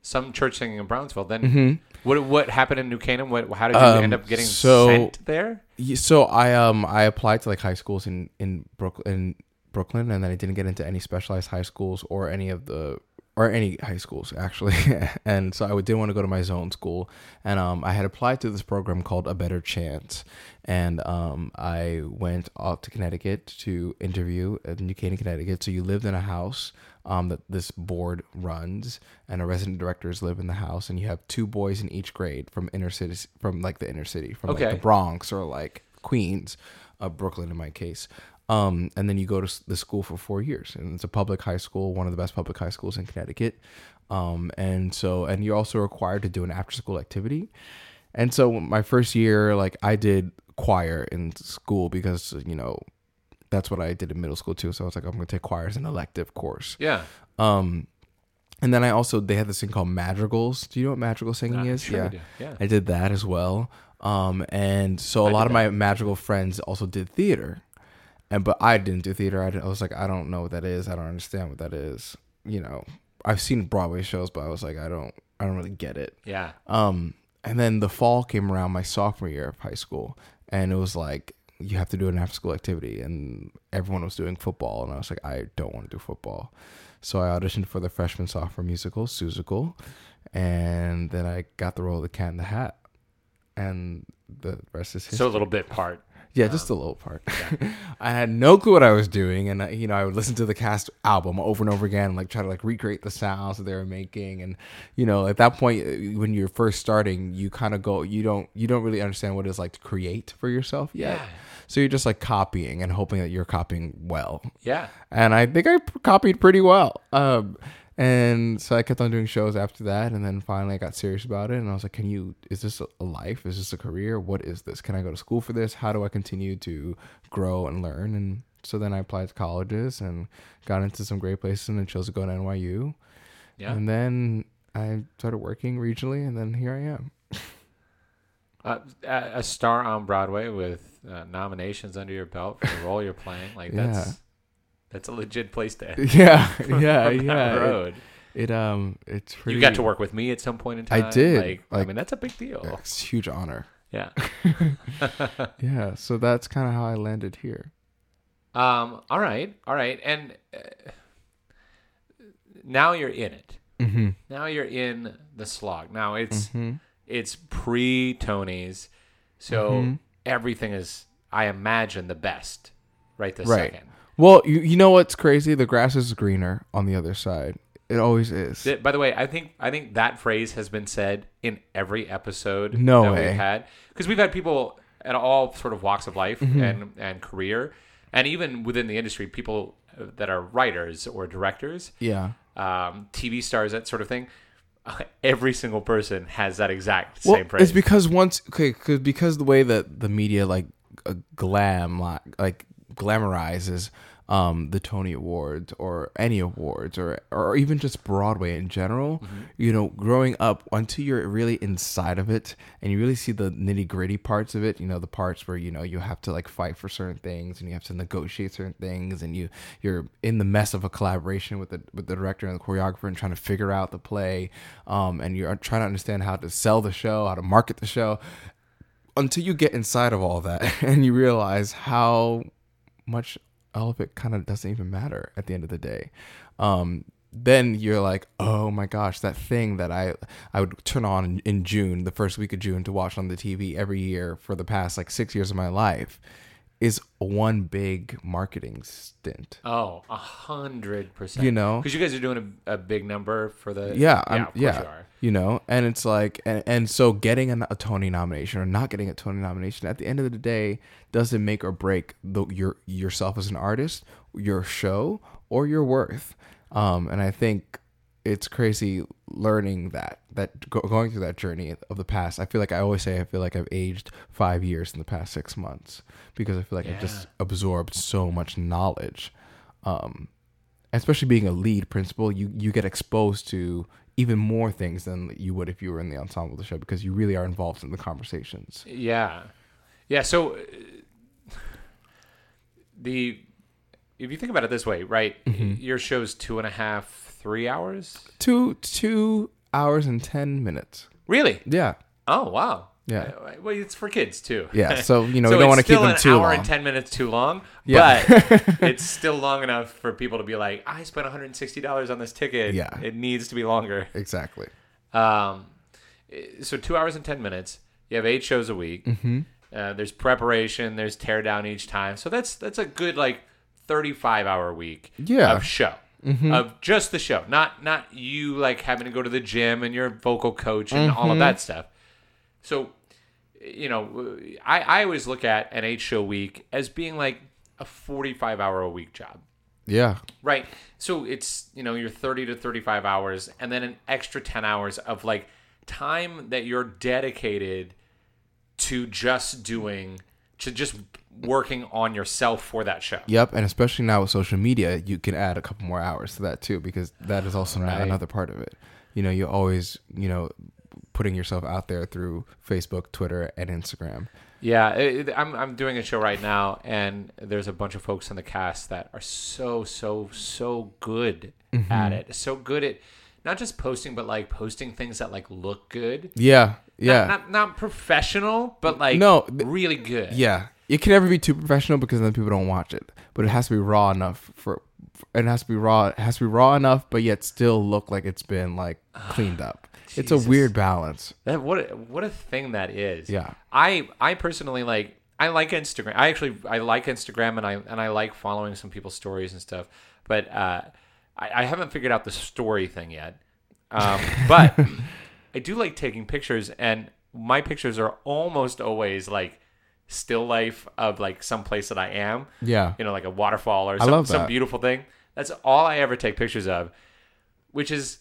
some church singing in Brownsville. Then what what happened in New Canaan? What how did you.
Um,
end up getting
so-
sent there?
So I um I applied to like high schools in in Brooklyn, in Brooklyn, and then I didn't get into any specialized high schools or any of the or any high schools actually. and so I didn't want to go to my zone school, and um I had applied to this program called A Better Chance, and um I went out to Connecticut to interview in New Canaan, Connecticut. So you lived in a house um, that this board runs, and a resident directors live in the house, and you have two boys in each grade from inner cities, from like the inner city, from like the Bronx or like Queens, uh, Brooklyn in my case. Um, and then you go to the school for four years, and it's a public high school, one of the best public high schools in Connecticut. Um, and so, and you're also required to do an after school activity. And so, my first year, like I did choir in school because you know that's what I did in middle school too. So I was like, I'm gonna take choir as an elective course.
Yeah.
Um, and then I also they had this thing called madrigals. Do you know what madrigal singing
Uh,
is?
sure
yeah.
yeah.
I did that as well. Um, and so a lot of my madrigal friends also did theater, and but I didn't do theater. I, I was like, I don't know what that is. I don't understand what that is. You know, I've seen Broadway shows, but I was like, I don't, I don't really get it.
Yeah.
Um, and then the fall came around my sophomore year of high school, and it was like you have to do an after school activity, and everyone was doing football, and I was like, I don't want to do football, so I auditioned for the freshman sophomore musical, Seussical, and then I got the role of the Cat in the Hat, and the rest is history.
So a little bit part.
Yeah, just a little part. I had no clue what I was doing, and I, you know, I would listen to the cast album over and over again, and like try to like recreate the sounds that they were making, and you know, at that point, uh, when you're first starting, you kind of go, you don't, you don't really understand what it's like to create for yourself yet.
Yeah.
So you're just like copying and hoping that you're copying well,
Yeah.
and I think I copied pretty well. Um, and so I kept on doing shows after that, and then finally I got serious about it, and I was like, "Can you? Is this a life? Is this a career? What is this? Can I go to school for this? How do I continue to grow and learn?" And so then I applied to colleges and got into some great places, and then chose to go to NYU.
Yeah.
And then I started working regionally, and then here I am.
Uh, a a star on Broadway with uh, nominations under your belt for the role you're playing. Like
Yeah.
that's that's a legit place to
Yeah, yeah, yeah. It,
road.
it, um, it's pretty,
You got to work with me at some point in time.
I did,
Like, I mean, that's a big deal.
Yeah, it's a huge honor.
Yeah.
Yeah, so that's kind of how I landed here.
Um. All right. All right. And uh, now you're in it, Mm-hmm. Now you're in the slog. Now it's
Mm-hmm.
it's pre Tonys, so
Mm-hmm.
everything is I imagine the best right this
Right.
second.
Well, you, you know what's crazy? The grass is greener on the other side. It always is.
Th- By the way, I think I think that phrase has been said in every episode
No
that
way.
we've had because we've had people at all sort of walks of life
Mm-hmm.
and and career, and even within the industry, people that are writers or directors,
yeah.
um, TV stars, that sort of thing. Every single person has that exact
Well,
same phrase.
it's because once okay, cause, because the way that the media like uh, glam like, like glamorizes um, the Tony Awards or any awards or or even just Broadway in general.
Mm-hmm.
You know, growing up until you're really inside of it and you really see the nitty gritty parts of it. You know, the parts where you know you have to like fight for certain things and you have to negotiate certain things and you you're in the mess of a collaboration with the with the director and the choreographer and trying to figure out the play. Um, and you're trying to understand how to sell the show, how to market the show until you get inside of all that and you realize how much all of it kind of doesn't even matter at the end of the day. Um, then you're like, oh my gosh, that thing that I I would turn on in, in June, the first week of June, to watch on the TV every year for the past like six years of my life, is one big marketing stint.
oh, a hundred percent.
You know?
because you guys are doing a, a big number for the
Yeah, I'm, yeah,
you are.
you know, and it's like, and, and so getting an, a Tony nomination or not getting a Tony nomination at the end of the day doesn't make or break the, your yourself as an artist, your show, or your worth. Um, and I think it's crazy learning that that go, going through that journey of the past. I feel like I always say I feel like I've aged five years in the past six months because I feel like I've just absorbed so much knowledge. Um, especially being a lead principal, you you get exposed to even more things than you would if you were in the ensemble of the show because you really are involved in the conversations.
Yeah, yeah. So uh, the if you think about it this way, right?
Mm-hmm.
Your show's two and a half, three hours.
Two two hours and ten minutes.
Really?
Yeah,
Oh wow.
Yeah.
Uh, Well, it's for kids too.
yeah. So you know
so
we don't want to keep
still
them
an
too
hour
long.
and ten minutes too long.
Yeah.
But it's still long enough for people to be like, I spent one hundred and sixty dollars on this ticket.
Yeah.
It needs to be longer.
Exactly.
Um, so two hours and ten minutes. You have eight shows a week. Mm-hmm. Uh, there's preparation. There's tear down each time. So that's that's a good like thirty-five hour week.
Yeah.
Of show. Of just the show, not not you like having to go to the gym and your vocal coach and all of
Mm-hmm.
that stuff. So, you know, I I always look at an eight show week as being like a forty-five hour a week job.
Yeah.
Right. So it's, you know, you're 30 to 35 hours and then an extra 10 hours of like time that you're dedicated to just doing, to just working on yourself for that show.
Yep, and especially now with social media, you can add a couple more hours to that too, because that is also
Right.
another part of it. You know, you're always, you know, putting yourself out there through Facebook, Twitter, and Instagram.
Yeah. it- I'm, I'm doing a show right now and there's a bunch of folks in the cast that are so, so, so good
Mm-hmm.
at it. So good at not just posting, but like posting things that like look good.
Yeah, yeah,
Not, not, not professional, but like
No, th-
really good.
yeah. It can never be too professional because then people don't watch it. But it has to be raw enough for. It has to be raw. It has to be raw enough, but yet still look like it's been like cleaned up. It's a weird balance.
That what a, what a thing that is.
Yeah.
I I personally like I like Instagram. I actually I like Instagram and I and I like following some people's stories and stuff. But uh, I, I haven't figured out the story thing yet. Um, but I do like taking pictures, and my pictures are almost always like still life of like some place that I am.
Yeah.
You know, like a waterfall or some, some beautiful thing. That's all I ever take pictures of, which is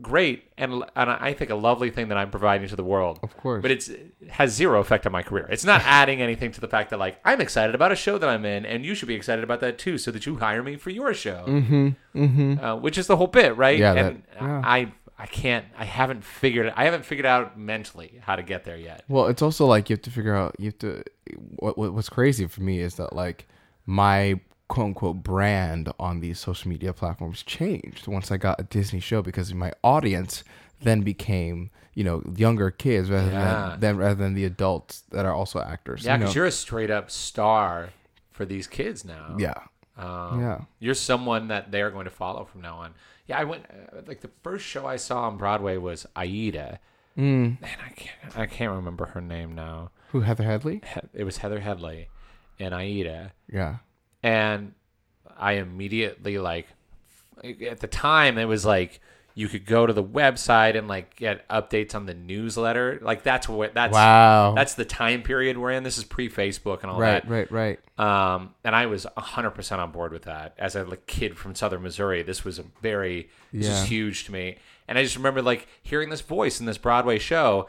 great and and I think a lovely thing that I'm providing to the world.
Of course.
But it's it has zero effect on my career. It's not adding anything to the fact that like I'm excited about a show that I'm in, and you should be excited about that too, so that you hire me for your show. Mm-hmm. Mm-hmm. Uh, which is the whole bit, right?
Yeah,
And
that- yeah.
I I can't. I haven't figured. I haven't figured out mentally how to get there yet.
Well, it's also like you have to figure out. You have to. What, what what's crazy for me is that like my quote unquote brand on these social media platforms changed once I got a Disney show because my audience then became you know younger kids rather
Yeah.
than, than rather than the adults that are also actors.
Yeah,
you
because
know?
you're a straight up star for these kids now.
yeah
Um,
Yeah.
You're someone that they're going to follow from now on. Yeah, I went uh, like the first show I saw on Broadway was Aida,
Mm.
and I can't I can't remember her name now.
Who Heather Headley?
He- It was Heather Headley in Aida,
Yeah.
and I immediately like at the time it was like you could go to the website and like get updates on the newsletter. Like that's what that's
Wow.
that's the time period we're in. This is pre Facebook and all
right,
that.
right, right.
Um, and I was 100% on board with that. As a like, kid from Southern Missouri, this was a very, this
Yeah.
is huge to me. And I just remember like hearing this voice in this Broadway show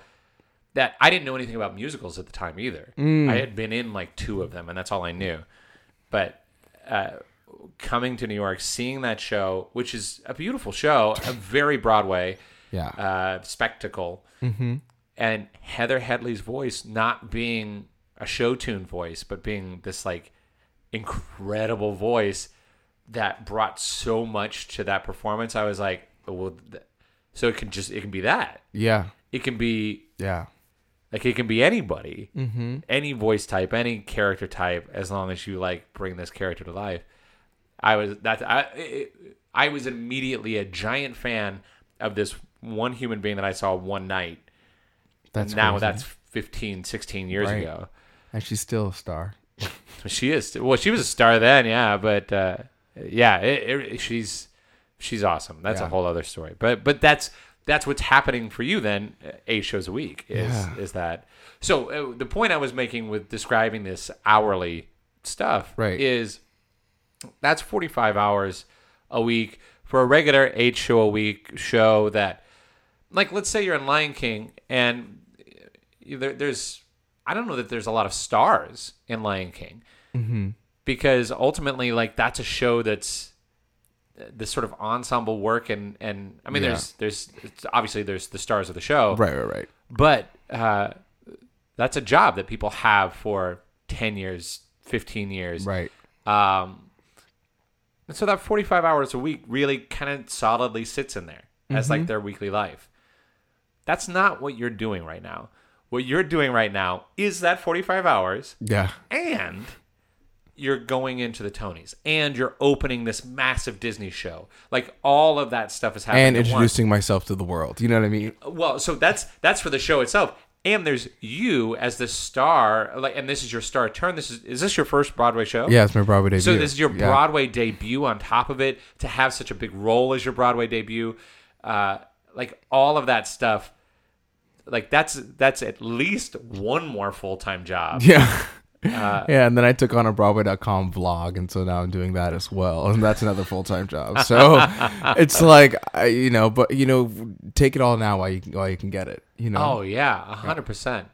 that I didn't know anything about musicals at the time either. I had been in like two of them, and that's all I knew. But uh, coming to New York, seeing that show, which is a beautiful show, a very Broadway
Yeah.
uh, spectacle, and Heather Headley's voice not being a show tune voice, but being this like incredible voice that brought so much to that performance. I was like, well, th- so it can just it can be that.
yeah.
It can be
Yeah.
like it can be anybody, mm-hmm. any voice type, any character type, as long as you like bring this character to life. I was that I it, I was immediately a giant fan of this one human being that I saw one night.
That's
now
crazy.
that's 15, 16 years
Right.
ago.
and she's still a star.
She is well. She was a star then, yeah. But uh, yeah, it, it, she's she's awesome. That's a whole other story. But but that's that's what's happening for you then. uh, Eight shows a week is
Yeah.
is that. So uh, the point I was making with describing this hourly stuff
Right.
is that's forty five hours a week for a regular eight show a week show that like let's say you're in Lion King and there, there's I don't know that there's a lot of stars in Lion King because ultimately like that's a show that's this sort of ensemble work and and I mean
Yeah.
there's there's it's, obviously there's the stars of the show
Right, right, right.
but uh, that's a job that people have for 10 years 15 years
Right.
um, and so that 45 hours a week really kind of solidly sits in there as like mm-hmm. their weekly life. That's not what you're doing right now. What you're doing right now is that 45 hours
Yeah.
and you're going into the Tonys and you're opening this massive Disney show. Like all of that stuff is happening.
And introducing myself to the world. You know what I mean?
Well, so that's that's for the show itself. And there's you as the star, like, and this is your star turn. This is is this your first Broadway show?
Yeah, it's my Broadway debut.
So this is your
Yeah.
Broadway debut on top of it to have such a big role as your Broadway debut, uh, like all of that stuff. Like that's that's at least one more full time job.
Yeah.
Uh,
yeah, and then I took on a Broadway.com vlog, and so now I'm doing that as well, and that's another full time job. So it's like, I, you know, but you know, take it all now while you while you can get it. You know.
Oh yeah, a hundred percent.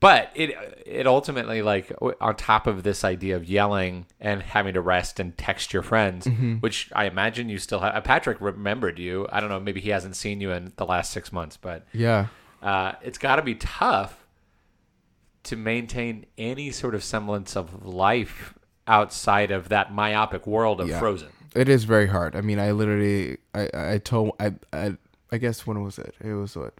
But it it ultimately like on top of this idea of yelling and having to rest and text your friends, which I imagine you still have. Patrick remembered you. I don't know. Maybe he hasn't seen you in the last six months, but
Yeah.
uh, it's got to be tough to maintain any sort of semblance of life outside of that myopic world of
Yeah.
Frozen.
It is very hard. I mean, I literally, I, I told, I, I, I guess when was it? It was what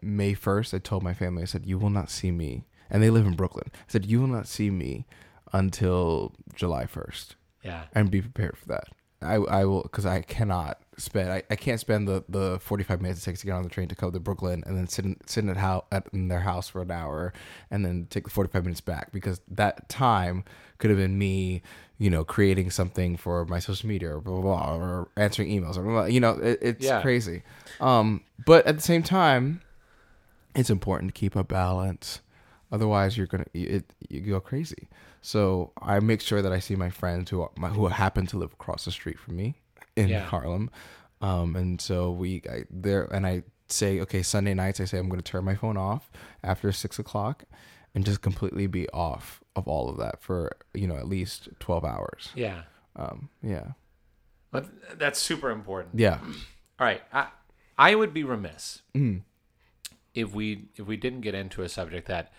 May first. I told my family. I said, "You will not see me," and they live in Brooklyn. I said, "You will not see me until July first,
Yeah.
and be prepared for that." I, I will, because I cannot spend, I, I can't spend the, the 45 minutes it takes to get on the train to come to Brooklyn and then sit in, sit at how, at, in their house for an hour and then take the 45 minutes back because that time could have been me, you know, creating something for my social media or blah, blah, blah, or answering emails or blah, blah, you know, it, it's
Yeah.
crazy. Um, but at the same time, it's important to keep a balance. Otherwise, you're gonna it you go crazy. So I make sure that I see my friends who are, my, who happen to live across the street from me in
Yeah.
Harlem, um, and so we I, there and I say okay Sunday nights I say I'm going to turn my phone off after six o'clock, and just completely be off of all of that for you know at least twelve hours.
Yeah.
Um, yeah,
But that's super important.
yeah,
All right, I I would be remiss
Mm.
if we if we didn't get into a subject that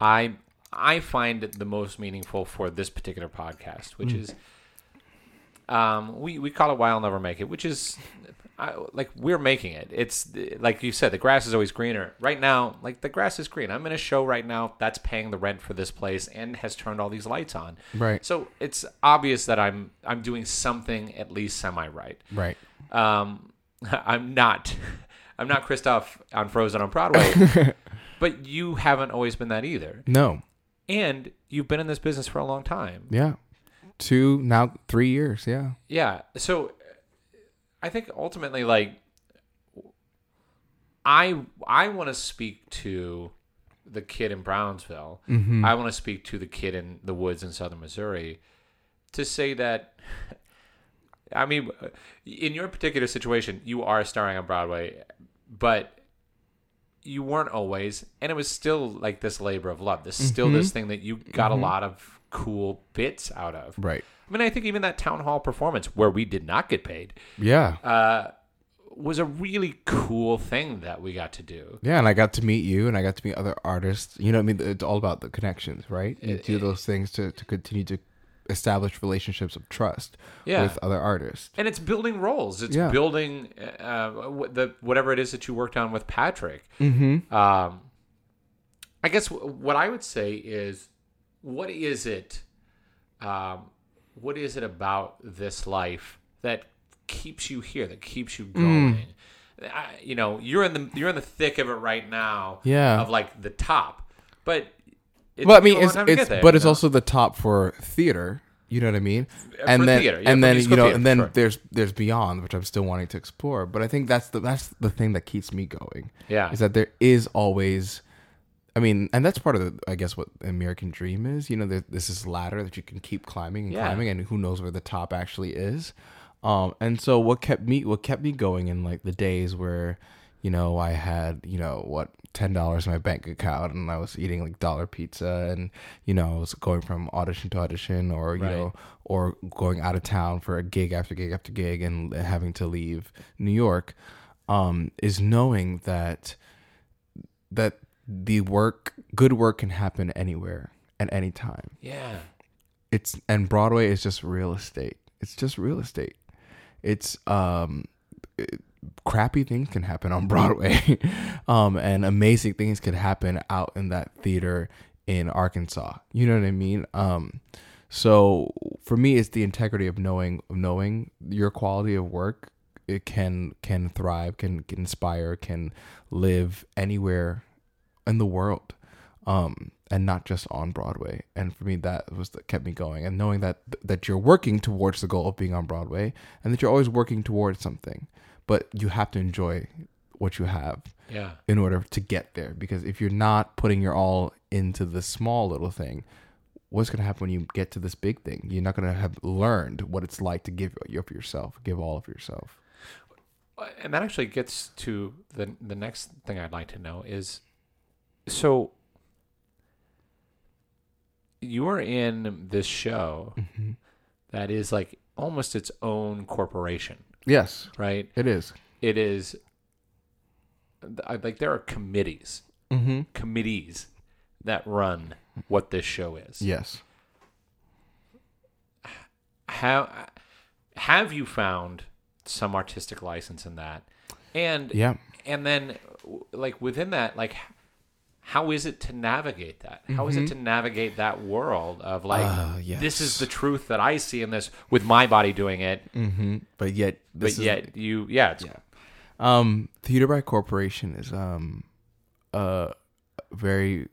I I find it the most meaningful for this particular podcast, which
Mm.
is um we we call it "Why I'll Never Make It," which is I, like we're making it. It's like you said, the grass is always greener. Right now, like the grass is green. I'm in a show right now that's paying the rent for this place and has turned all these lights on.
Right.
So it's obvious that I'm I'm doing something at least semi right.
Right.
Um, I'm not. I'm not Kristoff on Frozen on Broadway, but you haven't always been that either.
No.
And you've been in this business for a long time.
Yeah. Two now three years. Yeah.
Yeah. So I think ultimately like I I want to speak to the kid in Brownsville. Mm-hmm. I want to speak to the kid in the woods in southern Missouri to say that I mean in your particular situation you are starring on Broadway but you weren't always and it was still like this labor of love. This is still this thing that you got a lot of cool bits out of.
Right.
I mean, I think even that town hall performance where we did not get paid
Yeah.
uh, was a really cool thing that we got to do.
Yeah, and I got to meet you, and I got to meet other artists. You know, what I mean, it's all about the connections, right? You do those things to, to continue to establish relationships of trust
Yeah.
with other artists.
And it's building roles. It's
Yeah.
building uh, the whatever it is that you worked on with Patrick. Mm-hmm. Um, I guess w- what I would say is, what is it? Um, what is it about this life that keeps you here? That keeps you going? I, you know, you're in the you're in the thick of it right now.
Yeah.
Of like the top, but. It
Well, I mean,
you a long
it's, it's
there,
but it's
know?
also the top for theater. You know what I mean?
for
And then
theater, yeah,
and then you know,
theater,
and then
sure.
there's there's beyond, which I'm still wanting to explore. But I think that's the that's the thing that keeps me going.
Yeah.
is that there is always. I mean, and that's part of the, I guess, what the American dream is. You know, there, this is ladder that you can keep climbing and
Yeah.
climbing, and who knows where the top actually is. Um, and so what kept me, what kept me going in like the days where, you know, I had, you know, what ten dollars in my bank account, and I was eating like dollar pizza, and you know, I was going from audition to audition, or you
Right.
know, or going out of town for a gig after gig after gig, and having to leave New York, um, is knowing that that the work good work can happen anywhere at any time
yeah.
it's and broadway is just real estate it's just real estate it's um it- crappy things can happen on broadway um and amazing things can happen out in that theater in arkansas. You know what i mean? Um so for me it's the integrity of knowing knowing your quality of work. It can can thrive can, can inspire can live anywhere in the world um and not just on broadway. And for me that was that kept me going. And knowing that that you're working towards the goal of being on broadway and that you're always working towards something but you have to enjoy what you have
Yeah.
in order to get there because if you're not putting your all into the small little thing what's going to happen when you get to this big thing? You're not going to have learned what it's like to give of yourself give all of yourself.
And that actually gets to the the next thing I'd like to know is so you're in this show mm-hmm. that is like almost its own corporation,
yes
right?
it is
It is I- like there are committees,
mm-hmm.
committees that run what this show is.
yes
How have you found some artistic license in that? And
Yeah.
and then like within that, like how is it to navigate that? How is it to navigate that world of like
Uh,
this is the truth that I see in this with my body doing it,
mm-hmm. but yet
but
is-
yet you yeah, it's,
Um, theater by corporation is um a very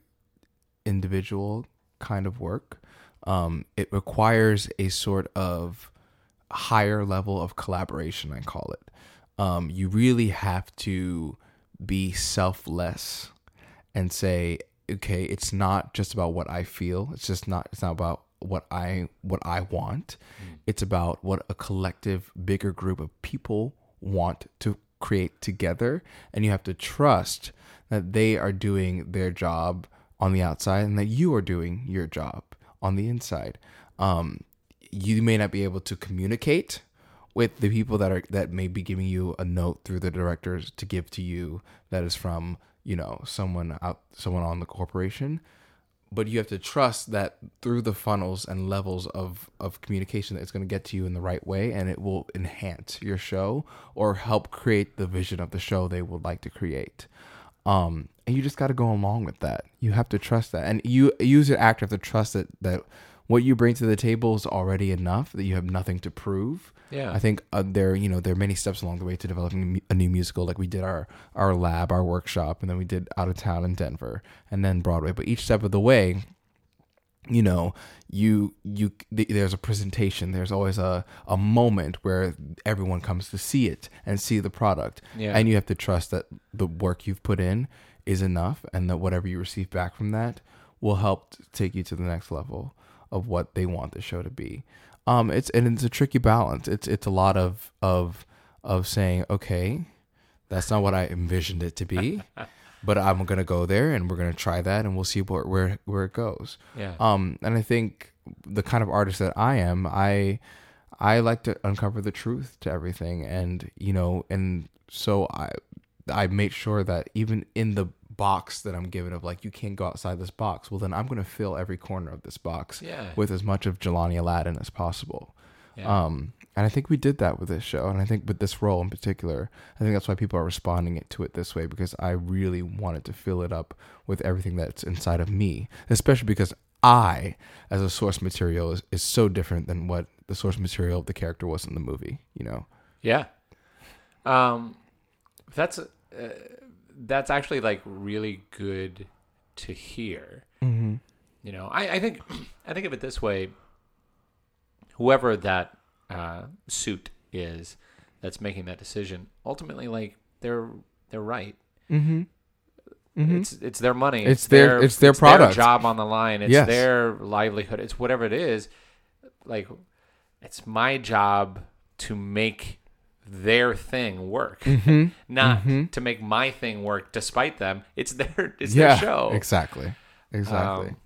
individual kind of work. Um, it requires a sort of higher level of collaboration. I call it. Um, you really have to be selfless and say, okay, it's not just about what I feel. It's just not. It's not about what I what I want. It's about what a collective, bigger group of people want to create together, and you have to trust that they are doing their job on the outside and that you are doing your job on the inside. Um, you may not be able to communicate with the people that are that may be giving you a note through the directors to give to you that is from you know someone out someone on the corporation but you have to trust that through the funnels and levels of of communication that it's going to get to you in the right way and it will enhance your show or help create the vision of the show they would like to create. Um and you just got to go along with that. You have to trust that. And you you as an actor have to trust that that what you bring to the table is already enough that you have nothing to prove.
Yeah.
i think uh, there you know there are many steps along the way to developing a new musical. Like we did our our lab our workshop and then we did out of town in denver and then broadway. But each step of the way you know you you th- there's a presentation. There's always a a moment where everyone comes to see it and see the product.
Yeah.
and you have to trust that the work you've put in is enough and that whatever you receive back from that will help t- take you to the next level of what they want the show to be. Um it's and it's a tricky balance. It's it's a lot of of of saying okay that's not what i envisioned it to be but i'm gonna go there and we're gonna try that and we'll see where where, where it goes.
Yeah.
um and i think the kind of artist that i am i i like to uncover the truth to everything and you know and so i i made sure that even in the box that i'm given of like you can't go outside this box well then i'm going to fill every corner of this box
Yeah.
with as much of jelani alladin as possible
Yeah.
um and i think we did that with this show and i think with this role in particular i think that's why people are responding to it this way because i really wanted to fill it up with everything that's inside of me especially because i as a source material is, is so different than what the source material of the character was in the movie you know
Yeah. Um, that's uh, that's actually like really good to hear. Mm-hmm. You know, I, I think I think of it this way: whoever that uh, suit is that's making that decision, ultimately, like they're they're right. Mm-hmm. It's it's their money.
It's their- it's their product.
job on the line. It's
Yes.
their livelihood. It's whatever it is. Like it's my job to make their thing work,
Mm-hmm.
not to make my thing work despite them. It's their it's
yeah
their show.
exactly exactly
Um,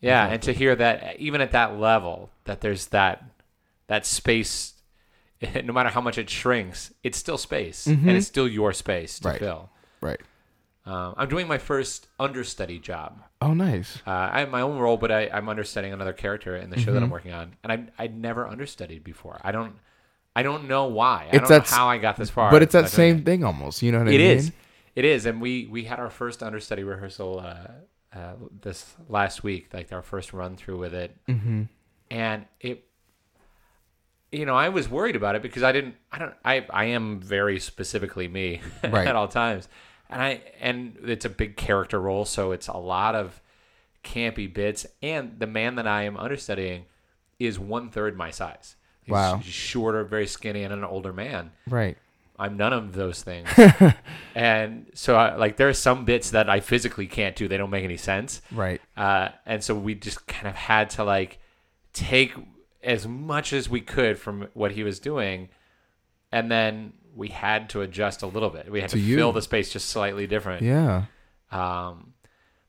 Yeah, and to hear that even at that level, that there's that that space, no matter how much it shrinks, it's still space, and it's still your space to
Mm-hmm. Right.
fill.
right
Um, I'm doing my first understudy job.
oh nice
Uh, I have my own role, but I, I'm understudying another character in the show
Mm-hmm.
that I'm working on, and I I'd never understudied before. I don't I don't know why. I
It's
don't
that
know how I got this far.
but it's that same
it.
thing almost you know what i
It
mean
is. It is, and we we had our first understudy rehearsal uh, uh, this last week, like our first run through with it, mm-hmm. and it. You know, I was worried about it because I didn't. I don't. I I am very specifically me
Right.
at all times, and I and it's a big character role, so it's a lot of campy bits. And the man that I am understudying is one third my size. He's
Wow.
shorter, very skinny, and an older man.
right
I'm none of those things. and so, I, like, there are some bits that I physically can't do. They don't make any sense.
right
Uh, and so we just kind of had to, like, take as much as we could from what he was doing. And then we had to adjust a little bit. We had to,
To
fill the space just slightly different.
yeah
Um,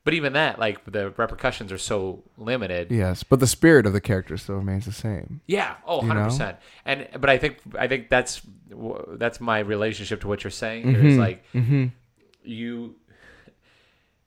but even that, like, the repercussions are so limited.
yes but the spirit of the character still remains the same
Yeah. Oh,
You
100
know?
percent. And but I think I think that's that's my relationship to what you're saying here. Is like mm-hmm. you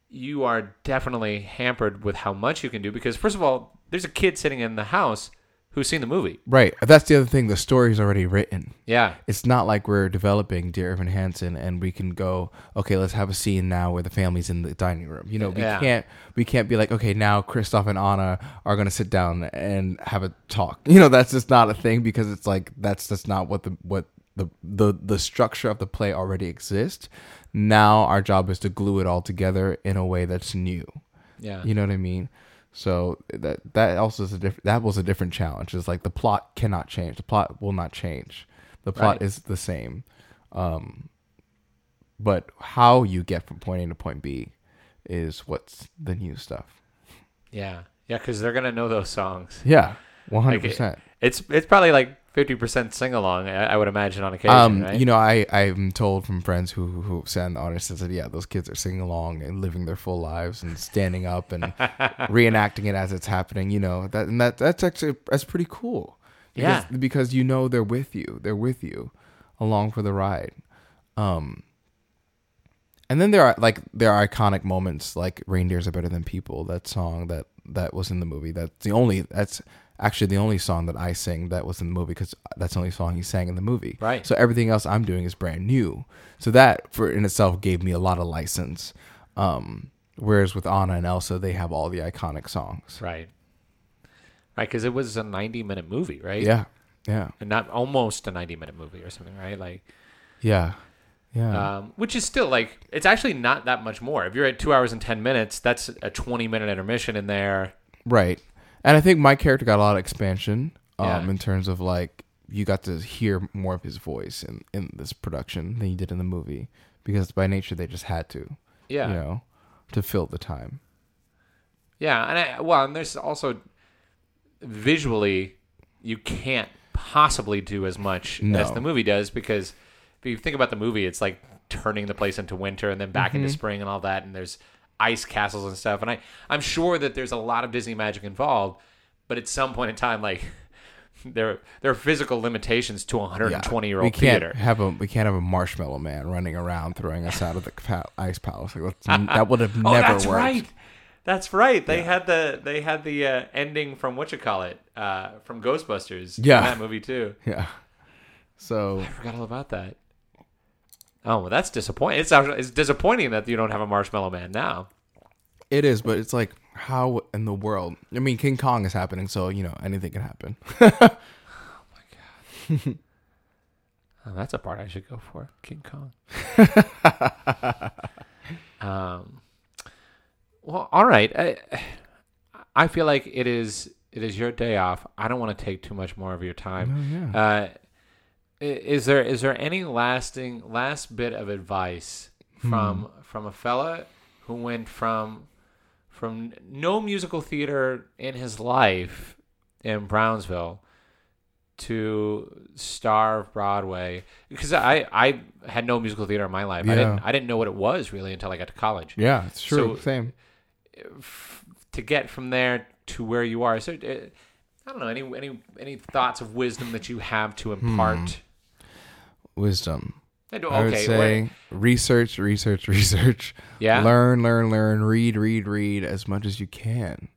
you are definitely hampered with how much you can do because first of all, there's a kid sitting in the house who's seen the movie.
right that's the other thing the story's already written
Yeah.
it's not like we're developing Dear Evan Hansen and we can go, okay, let's have a scene now where the family's in the dining room. You know, we
Yeah.
can't we can't be like, okay, now Kristoff and Anna are gonna sit down and have a talk. You know, that's just not a thing because it's like that's just not what the what the the the structure of the play already exists. Now our job is to glue it all together in a way that's new.
Yeah.
You know what I mean? So that that also is a different that was a different challenge. It's like the plot cannot change. The plot will not change. The plot
Right.
is the same. Um but how you get from point A to point B is what's the new stuff.
Yeah. Yeah, cuz they're going to know those songs.
Yeah. Hundred percent.
it- it's it's probably like 50% sing along, I, I would imagine on occasion,
Um,
right?
you know, I I'm told from friends who who sat in the audience and said, yeah, those kids are singing along and living their full lives and standing up and reenacting it as it's happening. You know that and that that's actually that's pretty cool. Because,
Yeah.
because you know they're with you. They're with you along for the ride. Um, and then there are like there are iconic moments like reindeers are better than people that song that that was in the movie that's the only that's actually the only song that i sing that was in the movie because that's the only song he sang in the movie
Right.
so everything else i'm doing is brand new so that for in itself gave me a lot of license um whereas with anna and elsa they have all the iconic songs
Right. Right, because it was a 90 minute movie, right?
yeah yeah
And not almost a 90 minute movie or something, right? Like,
yeah yeah
um, which is still like, it's actually not that much more. If you're at two hours and 10 minutes, that's a 20 minute intermission in there.
Right. And I think my character got a lot of expansion um,
Yeah.
in terms of like you got to hear more of his voice in, in this production than you did in the movie because by nature they just had to,
Yeah.
you know, to fill the time.
Yeah. And I, well, and there's also visually, you can't possibly do as much
No.
as the movie does because if you think about the movie, it's like turning the place into winter and then back
Mm-hmm.
into spring and all that. And there's ice castles and stuff. And I, I'm sure that there's a lot of Disney magic involved, but at some point in time, like, there, there are physical limitations to a 120-year-old.
we
old
can't
theater.
have a we can't have a marshmallow man running around throwing us out of the pa- ice palace. Like, that would have
Oh,
never
that's
worked.
right. That's right. They had the they had the uh, ending from what you call it uh, from Ghostbusters.
Yeah.
in that movie too.
Yeah. So
I forgot all about that. Oh well, that's disappointing. It's actually, it's disappointing that you don't have a Marshmallow Man now.
it is, but it's like how in the world? I mean, King Kong is happening, so you know anything can happen.
Oh, my god. oh, that's a part I should go for. King Kong. um. Well, all right. I, I feel like it is it is your day off. I don't want to take too much more of your time. Uh, i- is there is there any lasting last bit of advice from from a fella who went from from no musical theater in his life in Brownsville to star of Broadway because I I had no musical theater in my life. I didn't I didn't know what it was really until I got to college.
yeah, it's true.
So-
Same.
To get from there to where you are, so uh, I don't know any any any thoughts of wisdom that you have to impart.
Wisdom.
I
Hmm. I would say
wait.
research, research, research.
Yeah?
Learn, learn, learn. Read, read, read as much as you can.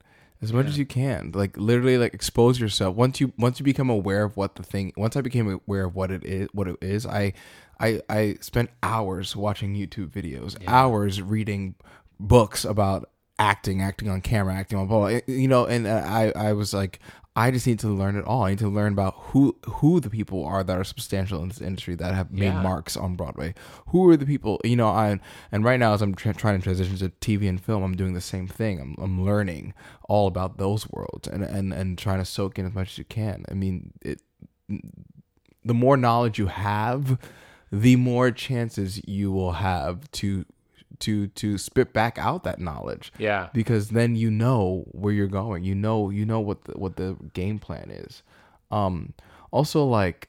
As much as you can. Like literally, like expose yourself. Once you once you become aware of what the thing. Once I became aware of what it is, what it is. I, I, I spent hours watching YouTube videos, hours reading books about acting, acting on camera, acting on blah, you know. And uh, I, I was like, I just need to learn it all. I need to learn about who who the people are that are substantial in this industry that have made
Yeah.
marks on Broadway. Who are the people? You know, I and right now as I'm tra- trying to transition to TV and film, I'm doing the same thing. I'm I'm learning all about those worlds and and and trying to soak in as much as you can. I mean, it the more knowledge you have, the more chances you will have to to to spit back out that knowledge
Yeah.
because then you know where you're going. You know you know what the, what the game plan is. Um also like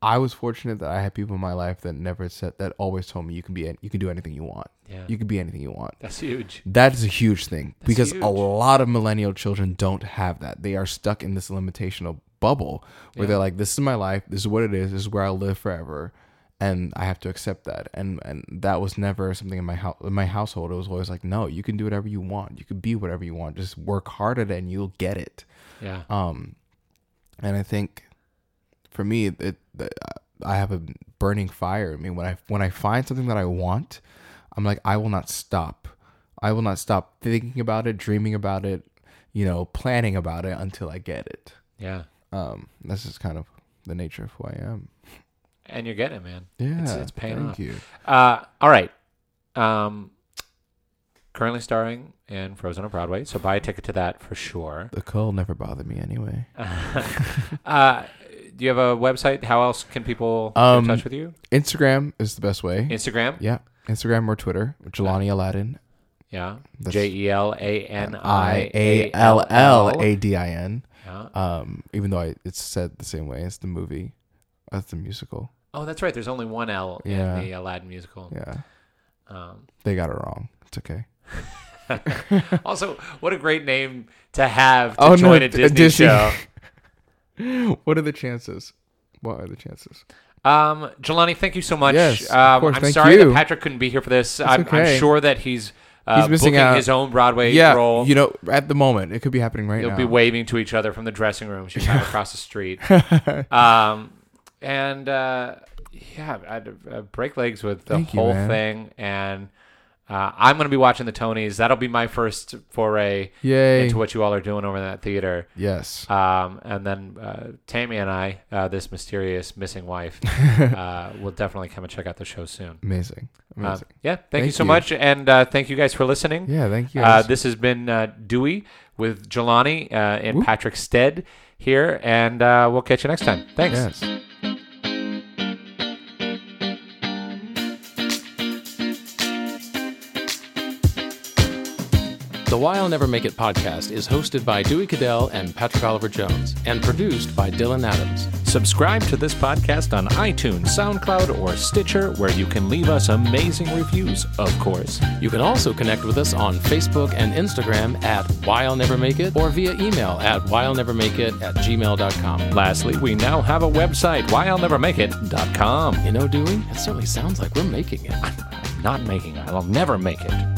I was fortunate that I had people in my life that never said that always told me you can be you can do anything you want.
Yeah.
You can be anything you want.
That's huge.
That is a huge thing because
huge.
a lot of millennial children don't have that. They are stuck in this limitational bubble where they're like, "This is my life. This is what it is. This is where I live forever." And I have to accept that, and and that was never something in my house. In my household, it was always like, no, you can do whatever you want. You can be whatever you want. Just work hard at it, and you'll get it.
Yeah.
Um, and I think for me, it, it I have a burning fire. I mean, when I when I find something that I want, I'm like, I will not stop. I will not stop thinking about it, dreaming about it, you know, planning about it until I get it.
Yeah.
Um, this is kind of the nature of who I am.
And you're getting it, man.
Yeah,
It's, it's paying
thank
off.
you.
Uh, all right. Um, currently starring in Frozen on Broadway, so buy a ticket to that for sure.
The cold never bothered me anyway.
Uh, do you have a website? How else can people
Um,
get in touch with you?
Instagram is the best way.
Instagram?
yeah, Instagram or Twitter. Jelani Alladin.
Yeah. J E L A N
I A
A
L
L
L
L
A D I N.
Yeah.
Um, even though I, it's said the same way as the movie, as the musical.
Oh, that's right. There's only one L
Yeah.
in the Aladdin musical.
Yeah,
Um,
they got it wrong. It's okay.
also, what a great name to have to
Oh,
join a Disney, show.
what are the chances? What are the chances?
Um, Jelani, thank you so much.
Yes, of
um,
course,
I'm
thank
sorry
you.
that Patrick couldn't be here for this. I'm, I'm sure that he's uh,
He's missing
booking
out.
his own Broadway
yeah,
role.
you know, at the moment, it could be happening right now.
You'll
now.
be waving to each other from the dressing room. She's not across the street. um, and uh, yeah, I'd uh, break legs with the
Thank
whole
man.
thing. And uh, I'm going to be watching the Tonys. That'll be my first foray
Yay.
into what you all are doing over in that theater.
Yes.
Um, and then uh, Tammy and I, uh, this mysterious missing wife, uh, will definitely come and check out the show soon.
Amazing.
Uh,
Amazing.
yeah, thank, you so
you.
much, and uh, thank you guys for listening.
Yeah, thank you
Uh, this has been uh, Dewey with Jelani uh, in
Whoop.
Patrick's stead here, and uh, we'll catch you next time. Thanks.
yes.
The Why I'll Never Make It podcast is hosted by Dewey Cadell and Patrick Oliver Jones and produced by Dylan Adams.
Subscribe to this podcast on iTunes, SoundCloud, or Stitcher, where you can leave us amazing reviews, of course.
You can also connect with us on Facebook and Instagram at Why I'll Never Make It or via email at why'llnevermakeit at gmail.com.
Lastly, we now have a website, why'llnevermakeit.com.
You know, Dewey, it certainly sounds like we're making it.
I'm not making it. I'll never make it.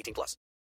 18 plus.